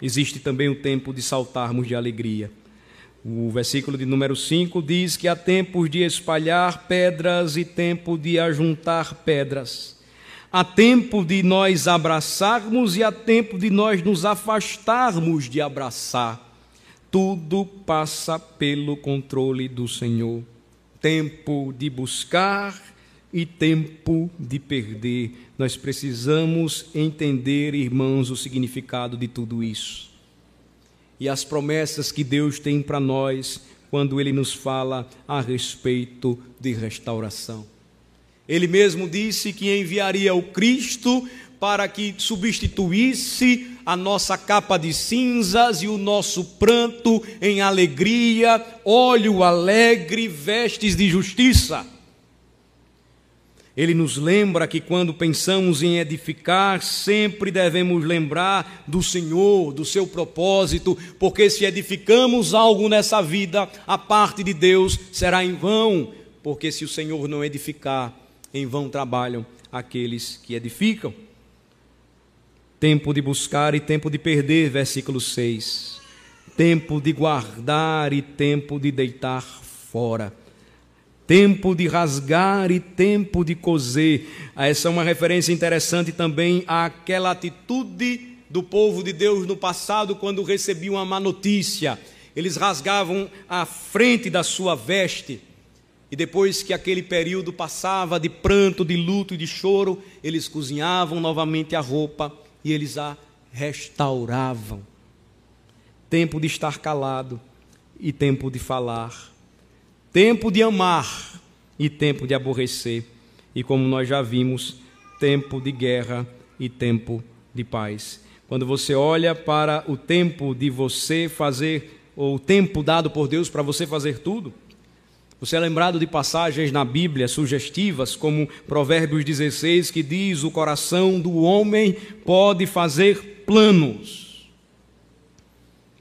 existe também o tempo de saltarmos de alegria. O versículo de número 5 diz que há tempos de espalhar pedras e tempo de ajuntar pedras. Há tempo de nós abraçarmos e há tempo de nós nos afastarmos de abraçar. Tudo passa pelo controle do Senhor. Tempo de buscar e tempo de perder. Nós precisamos entender, irmãos, o significado de tudo isso. E as promessas que Deus tem para nós quando Ele nos fala a respeito de restauração. Ele mesmo disse que enviaria o Cristo para que substituísse a nossa capa de cinzas e o nosso pranto em alegria, óleo alegre, vestes de justiça. Ele nos lembra que quando pensamos em edificar, sempre devemos lembrar do Senhor, do seu propósito, porque se edificamos algo nessa vida, a parte de Deus será em vão, porque se o Senhor não edificar, em vão trabalham aqueles que edificam tempo de buscar e tempo de perder, versículo 6. Tempo de guardar e tempo de deitar fora. Tempo de rasgar e tempo de coser. Essa é uma referência interessante também àquela atitude do povo de Deus no passado quando recebiam uma má notícia. Eles rasgavam a frente da sua veste. E depois que aquele período passava de pranto, de luto e de choro, eles cozinhavam novamente a roupa e eles a restauravam. Tempo de estar calado e tempo de falar. Tempo de amar e tempo de aborrecer. E como nós já vimos, tempo de guerra e tempo de paz. Quando você olha para o tempo de você fazer, ou o tempo dado por Deus para você fazer tudo, você é lembrado de passagens na Bíblia sugestivas, como Provérbios 16, que diz: O coração do homem pode fazer planos,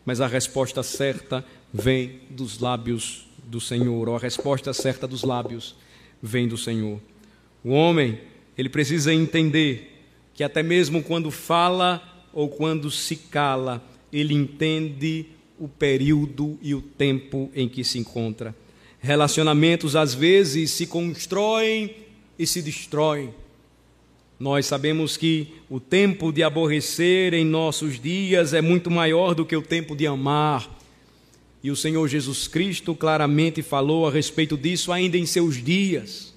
mas a resposta certa vem dos lábios do Senhor, ou a resposta certa dos lábios vem do Senhor. O homem, ele precisa entender que até mesmo quando fala ou quando se cala, ele entende o período e o tempo em que se encontra. Relacionamentos às vezes se constroem e se destroem. Nós sabemos que o tempo de aborrecer em nossos dias é muito maior do que o tempo de amar. E o Senhor Jesus Cristo claramente falou a respeito disso ainda em seus dias.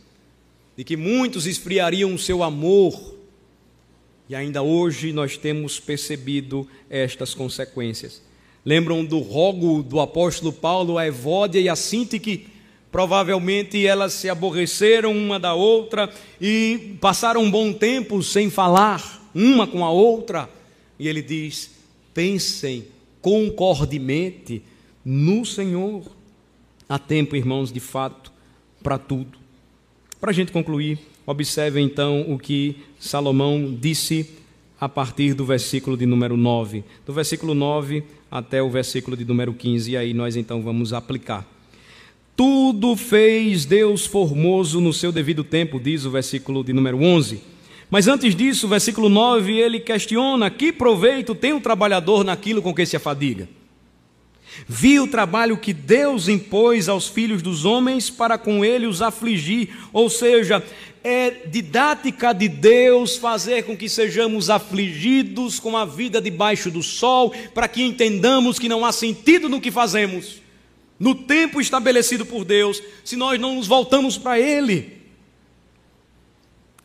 de que muitos esfriariam o seu amor. E ainda hoje nós temos percebido estas consequências. Lembram do rogo do apóstolo Paulo a Evódia e a Sintique? Provavelmente elas se aborreceram uma da outra e passaram um bom tempo sem falar uma com a outra. E ele diz: pensem concordemente no Senhor. Há tempo, irmãos, de fato, para tudo. Para a gente concluir, observe então o que Salomão disse a partir do versículo de número 9. Do versículo 9 até o versículo de número 15, e aí nós então vamos aplicar. Tudo fez Deus formoso no seu devido tempo, diz o versículo de número 11. Mas antes disso, o versículo 9, ele questiona: que proveito tem o trabalhador naquilo com que se afadiga? Vi o trabalho que Deus impôs aos filhos dos homens para com ele os afligir, ou seja, é didática de Deus fazer com que sejamos afligidos com a vida debaixo do sol, para que entendamos que não há sentido no que fazemos no tempo estabelecido por Deus, se nós não nos voltamos para Ele.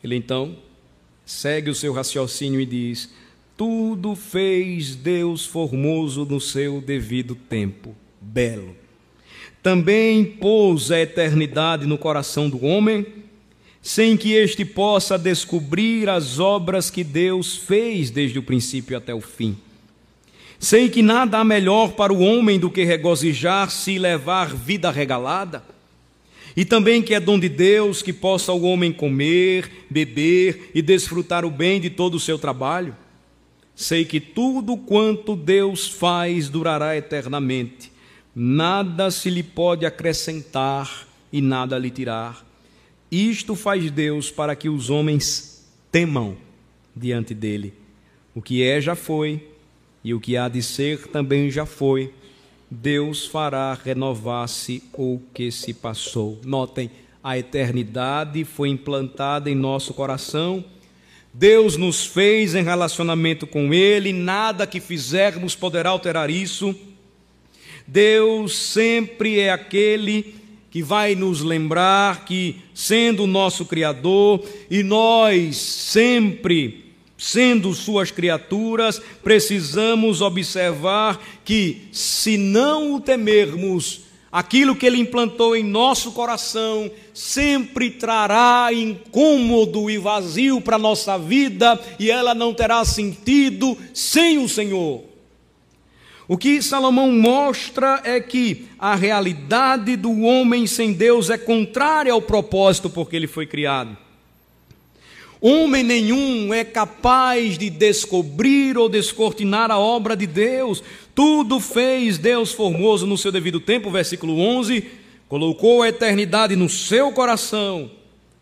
Ele então segue o seu raciocínio e diz: Tudo fez Deus formoso no seu devido tempo, belo. Também pôs a eternidade no coração do homem, sem que este possa descobrir as obras que Deus fez desde o princípio até o fim. Sei que nada há melhor para o homem do que regozijar-se e levar vida regalada. E também que é dom de Deus que possa o homem comer, beber e desfrutar o bem de todo o seu trabalho. Sei que tudo quanto Deus faz durará eternamente. Nada se lhe pode acrescentar e nada lhe tirar. Isto faz Deus para que os homens temam diante dele. O que é já foi, e o que há de ser também já foi. Deus fará renovar-se o que se passou. Notem, a eternidade foi implantada em nosso coração. Deus nos fez em relacionamento com Ele, nada que fizermos poderá alterar isso. Deus sempre é aquele que vai nos lembrar que, sendo o nosso Criador, e nós sempre sendo suas criaturas, precisamos observar que, se não o temermos, aquilo que ele implantou em nosso coração sempre trará incômodo e vazio para a nossa vida e ela não terá sentido sem o Senhor. O que Salomão mostra é que a realidade do homem sem Deus é contrária ao propósito por que ele foi criado. Homem nenhum é capaz de descobrir ou descortinar a obra de Deus. Tudo fez Deus formoso no seu devido tempo, versículo 11. Colocou a eternidade no seu coração,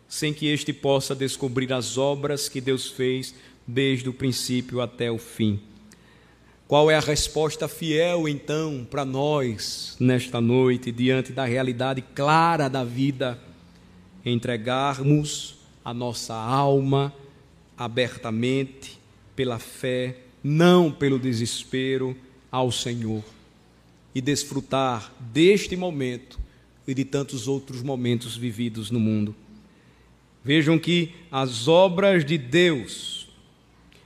sem que este possa descobrir as obras que Deus fez desde o princípio até o fim. Qual é a resposta fiel, então, para nós, nesta noite, diante da realidade clara da vida? Entregarmos a nossa alma abertamente, pela fé, não pelo desespero, ao Senhor e desfrutar deste momento e de tantos outros momentos vividos no mundo. Vejam que as obras de Deus,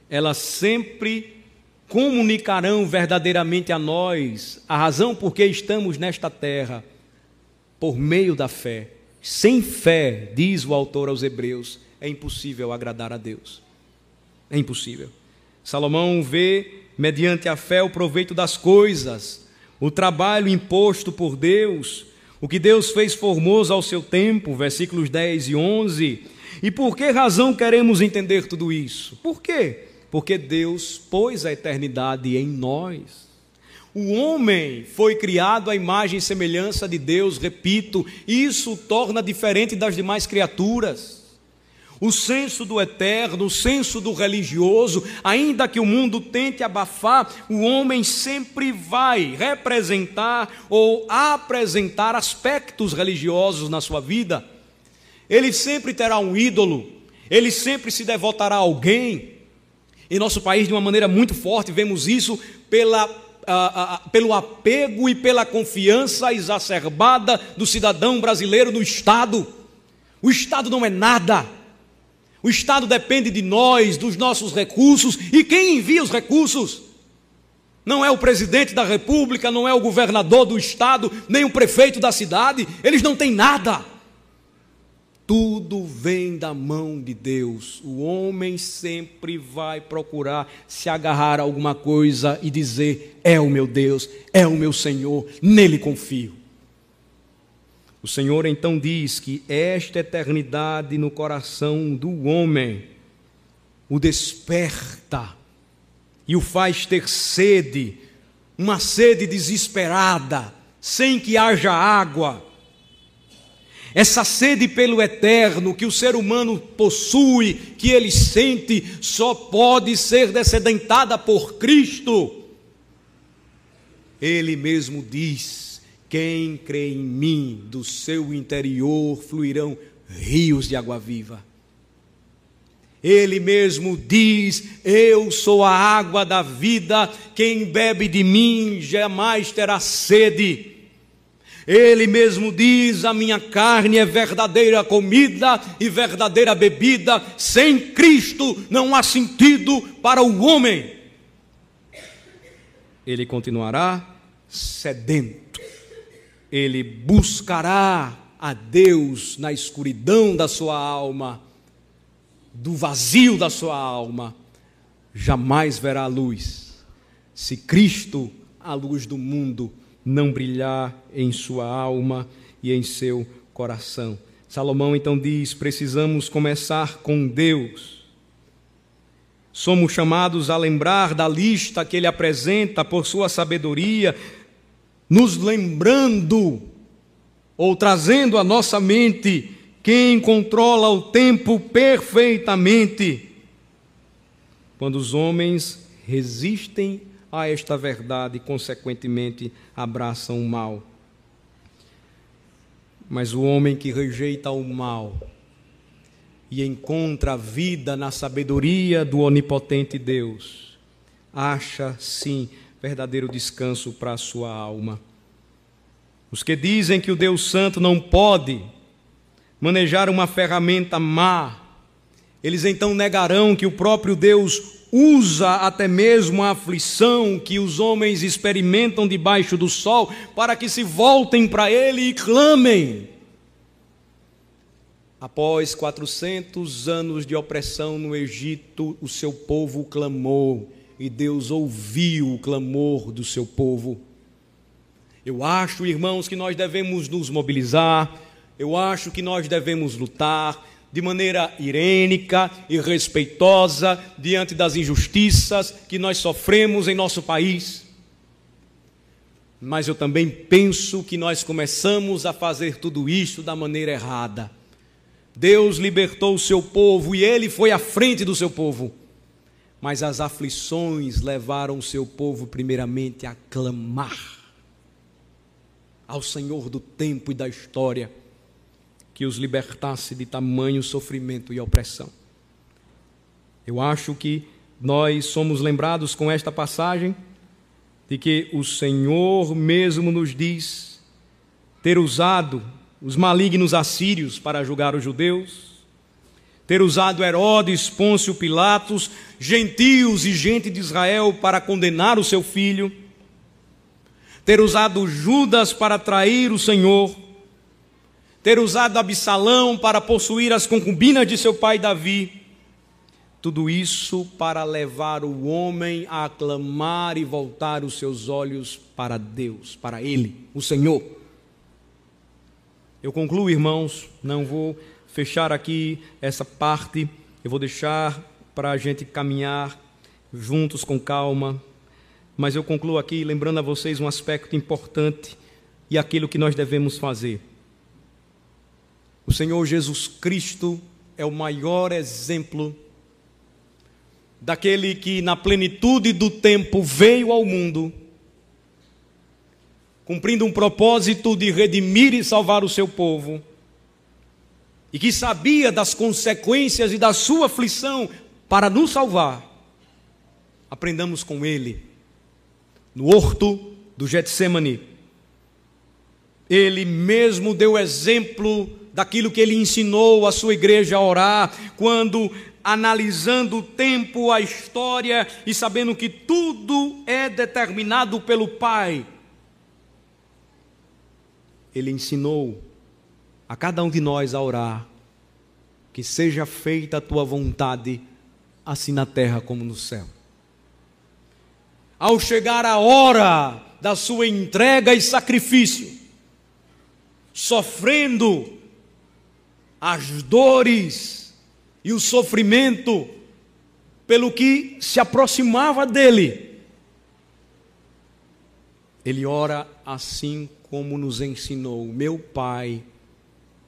elas sempre comunicarão verdadeiramente a nós a razão por que estamos nesta terra, por meio da fé. Sem fé, diz o autor aos Hebreus, é impossível agradar a Deus. É impossível. Salomão vê, mediante a fé, o proveito das coisas, o trabalho imposto por Deus, o que Deus fez formoso ao seu tempo, versículos 10 e 11. E por que razão queremos entender tudo isso? Por quê? Porque Deus pôs a eternidade em nós. O homem foi criado à imagem e semelhança de Deus, repito, isso o torna diferente das demais criaturas. O senso do eterno, o senso do religioso, ainda que o mundo tente abafar, o homem sempre vai representar ou apresentar aspectos religiosos na sua vida. Ele sempre terá um ídolo, ele sempre se devotará a alguém. Em nosso país, de uma maneira muito forte, vemos isso pela pelo apego e pela confiança exacerbada do cidadão brasileiro no Estado. O Estado não é nada. O Estado depende de nós, dos nossos recursos. E quem envia os recursos? Não é o presidente da república, não é o governador do estado, nem o prefeito da cidade, eles não têm nada. Tudo vem da mão de Deus. O homem sempre vai procurar se agarrar a alguma coisa e dizer: é o meu Deus, é o meu Senhor, nele confio. O Senhor então diz que esta eternidade no coração do homem o desperta e o faz ter sede, uma sede desesperada, sem que haja água. Essa sede pelo eterno que o ser humano possui, que ele sente, só pode ser descedentada por Cristo. Ele mesmo diz: Quem crê em mim, do seu interior fluirão rios de água viva. Ele mesmo diz: Eu sou a água da vida, quem bebe de mim jamais terá sede. Ele mesmo diz: A minha carne é verdadeira comida e verdadeira bebida, sem Cristo não há sentido para o homem. Ele continuará sedento, ele buscará a Deus na escuridão da sua alma do vazio da sua alma, jamais verá a luz, se Cristo, a luz do mundo, não brilhar em sua alma e em seu coração. Salomão então diz: precisamos começar com Deus. Somos chamados a lembrar da lista que ele apresenta por sua sabedoria, nos lembrando ou trazendo à nossa mente quem controla o tempo perfeitamente. Quando os homens resistem a esta verdade e, consequentemente, abraçam o mal. Mas o homem que rejeita o mal e encontra a vida na sabedoria do onipotente Deus, acha sim verdadeiro descanso para a sua alma. Os que dizem que o Deus Santo não pode manejar uma ferramenta má, eles então negarão que o próprio Deus usa até mesmo a aflição que os homens experimentam debaixo do sol para que se voltem para Ele e clamem. Após 400 anos de opressão no Egito, o seu povo clamou e Deus ouviu o clamor do seu povo. Eu acho, irmãos, que nós devemos nos mobilizar eu acho que nós devemos lutar de maneira irênica e respeitosa diante das injustiças que nós sofremos em nosso país. Mas eu também penso que nós começamos a fazer tudo isso da maneira errada. Deus libertou o seu povo e ele foi à frente do seu povo. Mas as aflições levaram o seu povo, primeiramente, a clamar ao Senhor do tempo e da história que os libertasse de tamanho sofrimento e opressão. Eu acho que nós somos lembrados com esta passagem de que o Senhor mesmo nos diz ter usado os malignos assírios para julgar os judeus, ter usado Herodes, Pôncio Pilatos, gentios e gente de Israel para condenar o seu filho, ter usado Judas para trair o Senhor, ter usado Absalão para possuir as concubinas de seu pai Davi. Tudo isso para levar o homem a aclamar e voltar os seus olhos para Deus, para Ele, o Senhor. Eu concluo, irmãos, não vou fechar aqui essa parte, eu vou deixar para a gente caminhar juntos com calma, mas eu concluo aqui lembrando a vocês um aspecto importante e aquilo que nós devemos fazer. O Senhor Jesus Cristo é o maior exemplo daquele que, na plenitude do tempo, veio ao mundo, cumprindo um propósito de redimir e salvar o seu povo, e que sabia das consequências e da sua aflição para nos salvar. Aprendamos com ele, no horto do Getsemane. Ele mesmo deu exemplo daquilo que ele ensinou a sua igreja a orar, quando analisando o tempo, a história e sabendo que tudo é determinado pelo Pai, ele ensinou a cada um de nós a orar, que seja feita a tua vontade, assim na terra como no céu. Ao chegar a hora da sua entrega e sacrifício, sofrendo as dores e o sofrimento pelo que se aproximava dele, ele ora assim como nos ensinou: Meu Pai,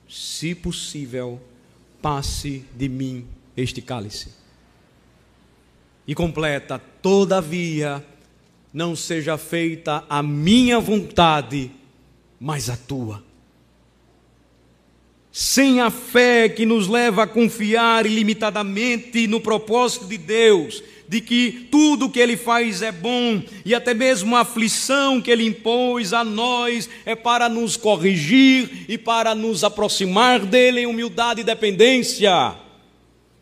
se possível, passe de mim este cálice. E completa: Todavia, não seja feita a minha vontade, mas a tua. Sem a fé que nos leva a confiar ilimitadamente no propósito de Deus, de que tudo que Ele faz é bom, e até mesmo a aflição que Ele impôs a nós é para nos corrigir e para nos aproximar dele em humildade e dependência.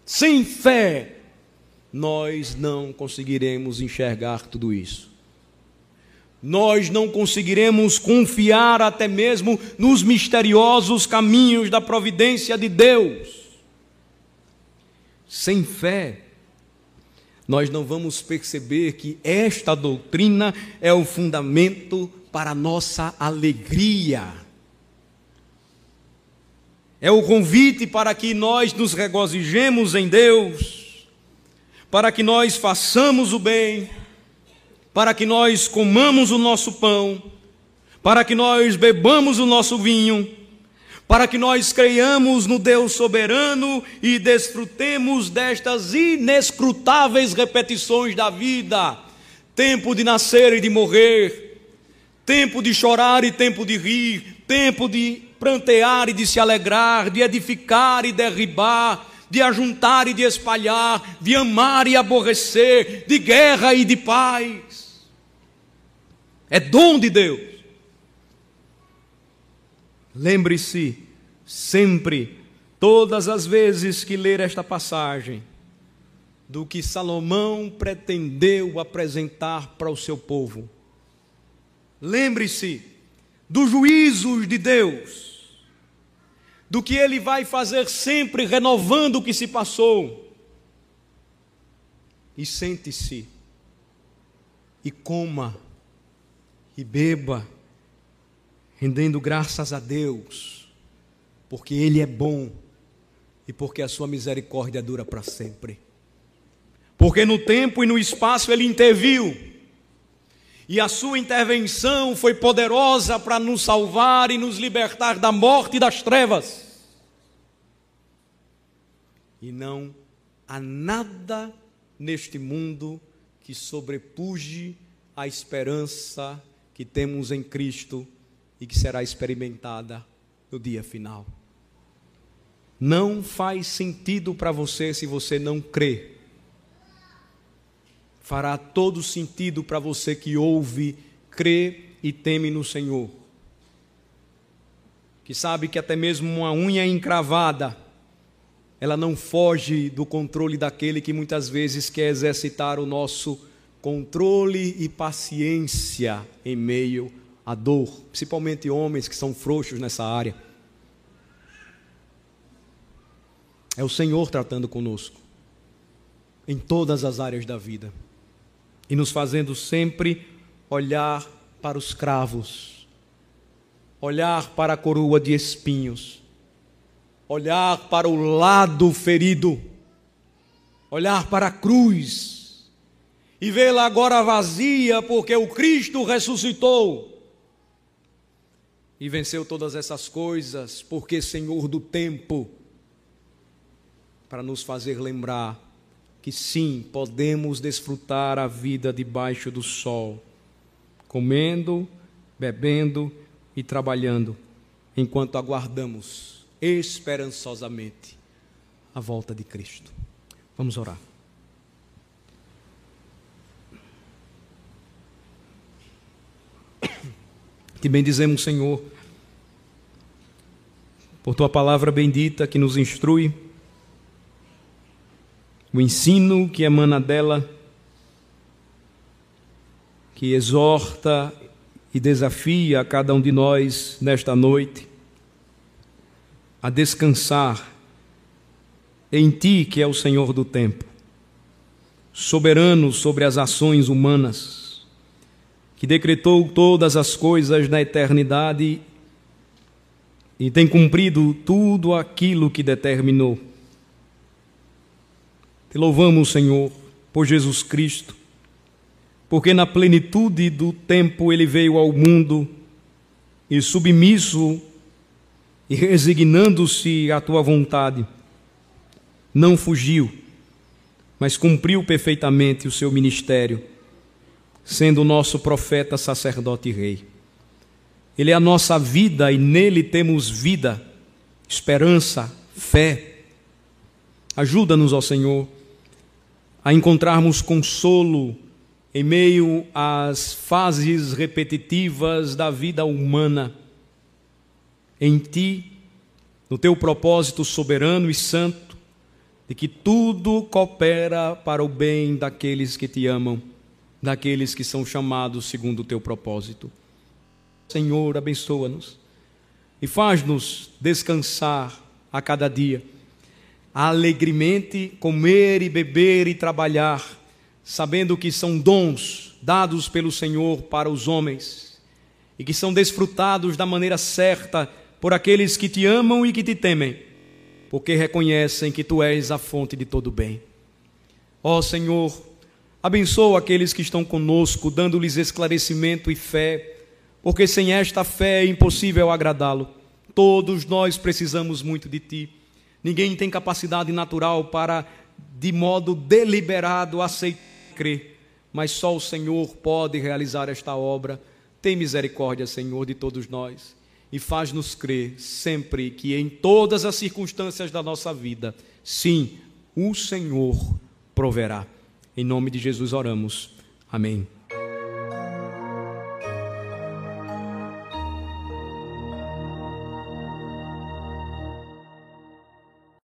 Sem fé, nós não conseguiremos enxergar tudo isso. Nós não conseguiremos confiar até mesmo nos misteriosos caminhos da providência de Deus. Sem fé, nós não vamos perceber que esta doutrina é o fundamento para a nossa alegria. É o convite para que nós nos regozijemos em Deus, para que nós façamos o bem, para que nós comamos o nosso pão, para que nós bebamos o nosso vinho para que nós creiamos no Deus soberano e desfrutemos destas inescrutáveis repetições da vida: tempo de nascer e de morrer, tempo de chorar e tempo de rir, tempo de prantear e de se alegrar, de edificar e derribar, de ajuntar e de espalhar, de amar e aborrecer, de guerra e de paz. É dom de Deus. Lembre-se sempre, todas as vezes que ler esta passagem, do que Salomão pretendeu apresentar para o seu povo. Lembre-se dos juízos de Deus, do que ele vai fazer sempre renovando o que se passou. E sente-se, e coma, e beba rendendo graças a Deus, porque Ele é bom e porque a sua misericórdia dura para sempre. Porque no tempo e no espaço Ele interviu, e a sua intervenção foi poderosa para nos salvar e nos libertar da morte e das trevas. E não há nada neste mundo que sobrepuje a esperança que temos em Cristo e que será experimentada no dia final. Não faz sentido para você se você não crê. Fará todo sentido para você que ouve, crê e teme no Senhor. Que sabe que até mesmo uma unha encravada, ela não foge do controle daquele que muitas vezes quer exercitar o nosso controle e paciência em meio a dor, principalmente homens que são frouxos nessa área. É o Senhor tratando conosco, em todas as áreas da vida, e nos fazendo sempre olhar para os cravos, olhar para a coroa de espinhos, olhar para o lado ferido, olhar para a cruz, e vê-la agora vazia, porque o Cristo ressuscitou e venceu todas essas coisas, porque Senhor do tempo, para nos fazer lembrar que sim, podemos desfrutar a vida debaixo do sol, comendo, bebendo e trabalhando, enquanto aguardamos esperançosamente a volta de Cristo. Vamos orar. Te bendizemos, Senhor, por tua palavra bendita que nos instrui, o ensino que emana dela, que exorta e desafia a cada um de nós nesta noite a descansar em Ti, que é o Senhor do tempo, soberano sobre as ações humanas, que decretou todas as coisas na eternidade e tem cumprido tudo aquilo que determinou. Te louvamos, Senhor, por Jesus Cristo, porque na plenitude do tempo ele veio ao mundo e submisso e resignando-se à tua vontade não fugiu, mas cumpriu perfeitamente o seu ministério, sendo o nosso profeta, sacerdote e rei. Ele é a nossa vida e nele temos vida, esperança, fé. Ajuda-nos, ó Senhor, a encontrarmos consolo em meio às fases repetitivas da vida humana. Em Ti, no Teu propósito soberano e santo, de que tudo coopera para o bem daqueles que te amam, daqueles que são chamados segundo o teu propósito. Senhor, abençoa-nos e faz-nos descansar a cada dia, alegremente comer e beber e trabalhar, sabendo que são dons dados pelo Senhor para os homens e que são desfrutados da maneira certa por aqueles que te amam e que te temem porque reconhecem que tu és a fonte de todo bem. Ó Senhor, abençoa aqueles que estão conosco, dando-lhes esclarecimento e fé, porque sem esta fé é impossível agradá-lo. Todos nós precisamos muito de ti. Ninguém tem capacidade natural para, de modo deliberado, aceitar e crer, mas só o Senhor pode realizar esta obra. Tem misericórdia, Senhor, de todos nós e faz-nos crer sempre que em todas as circunstâncias da nossa vida, sim, o Senhor proverá. Em nome de Jesus oramos. Amém.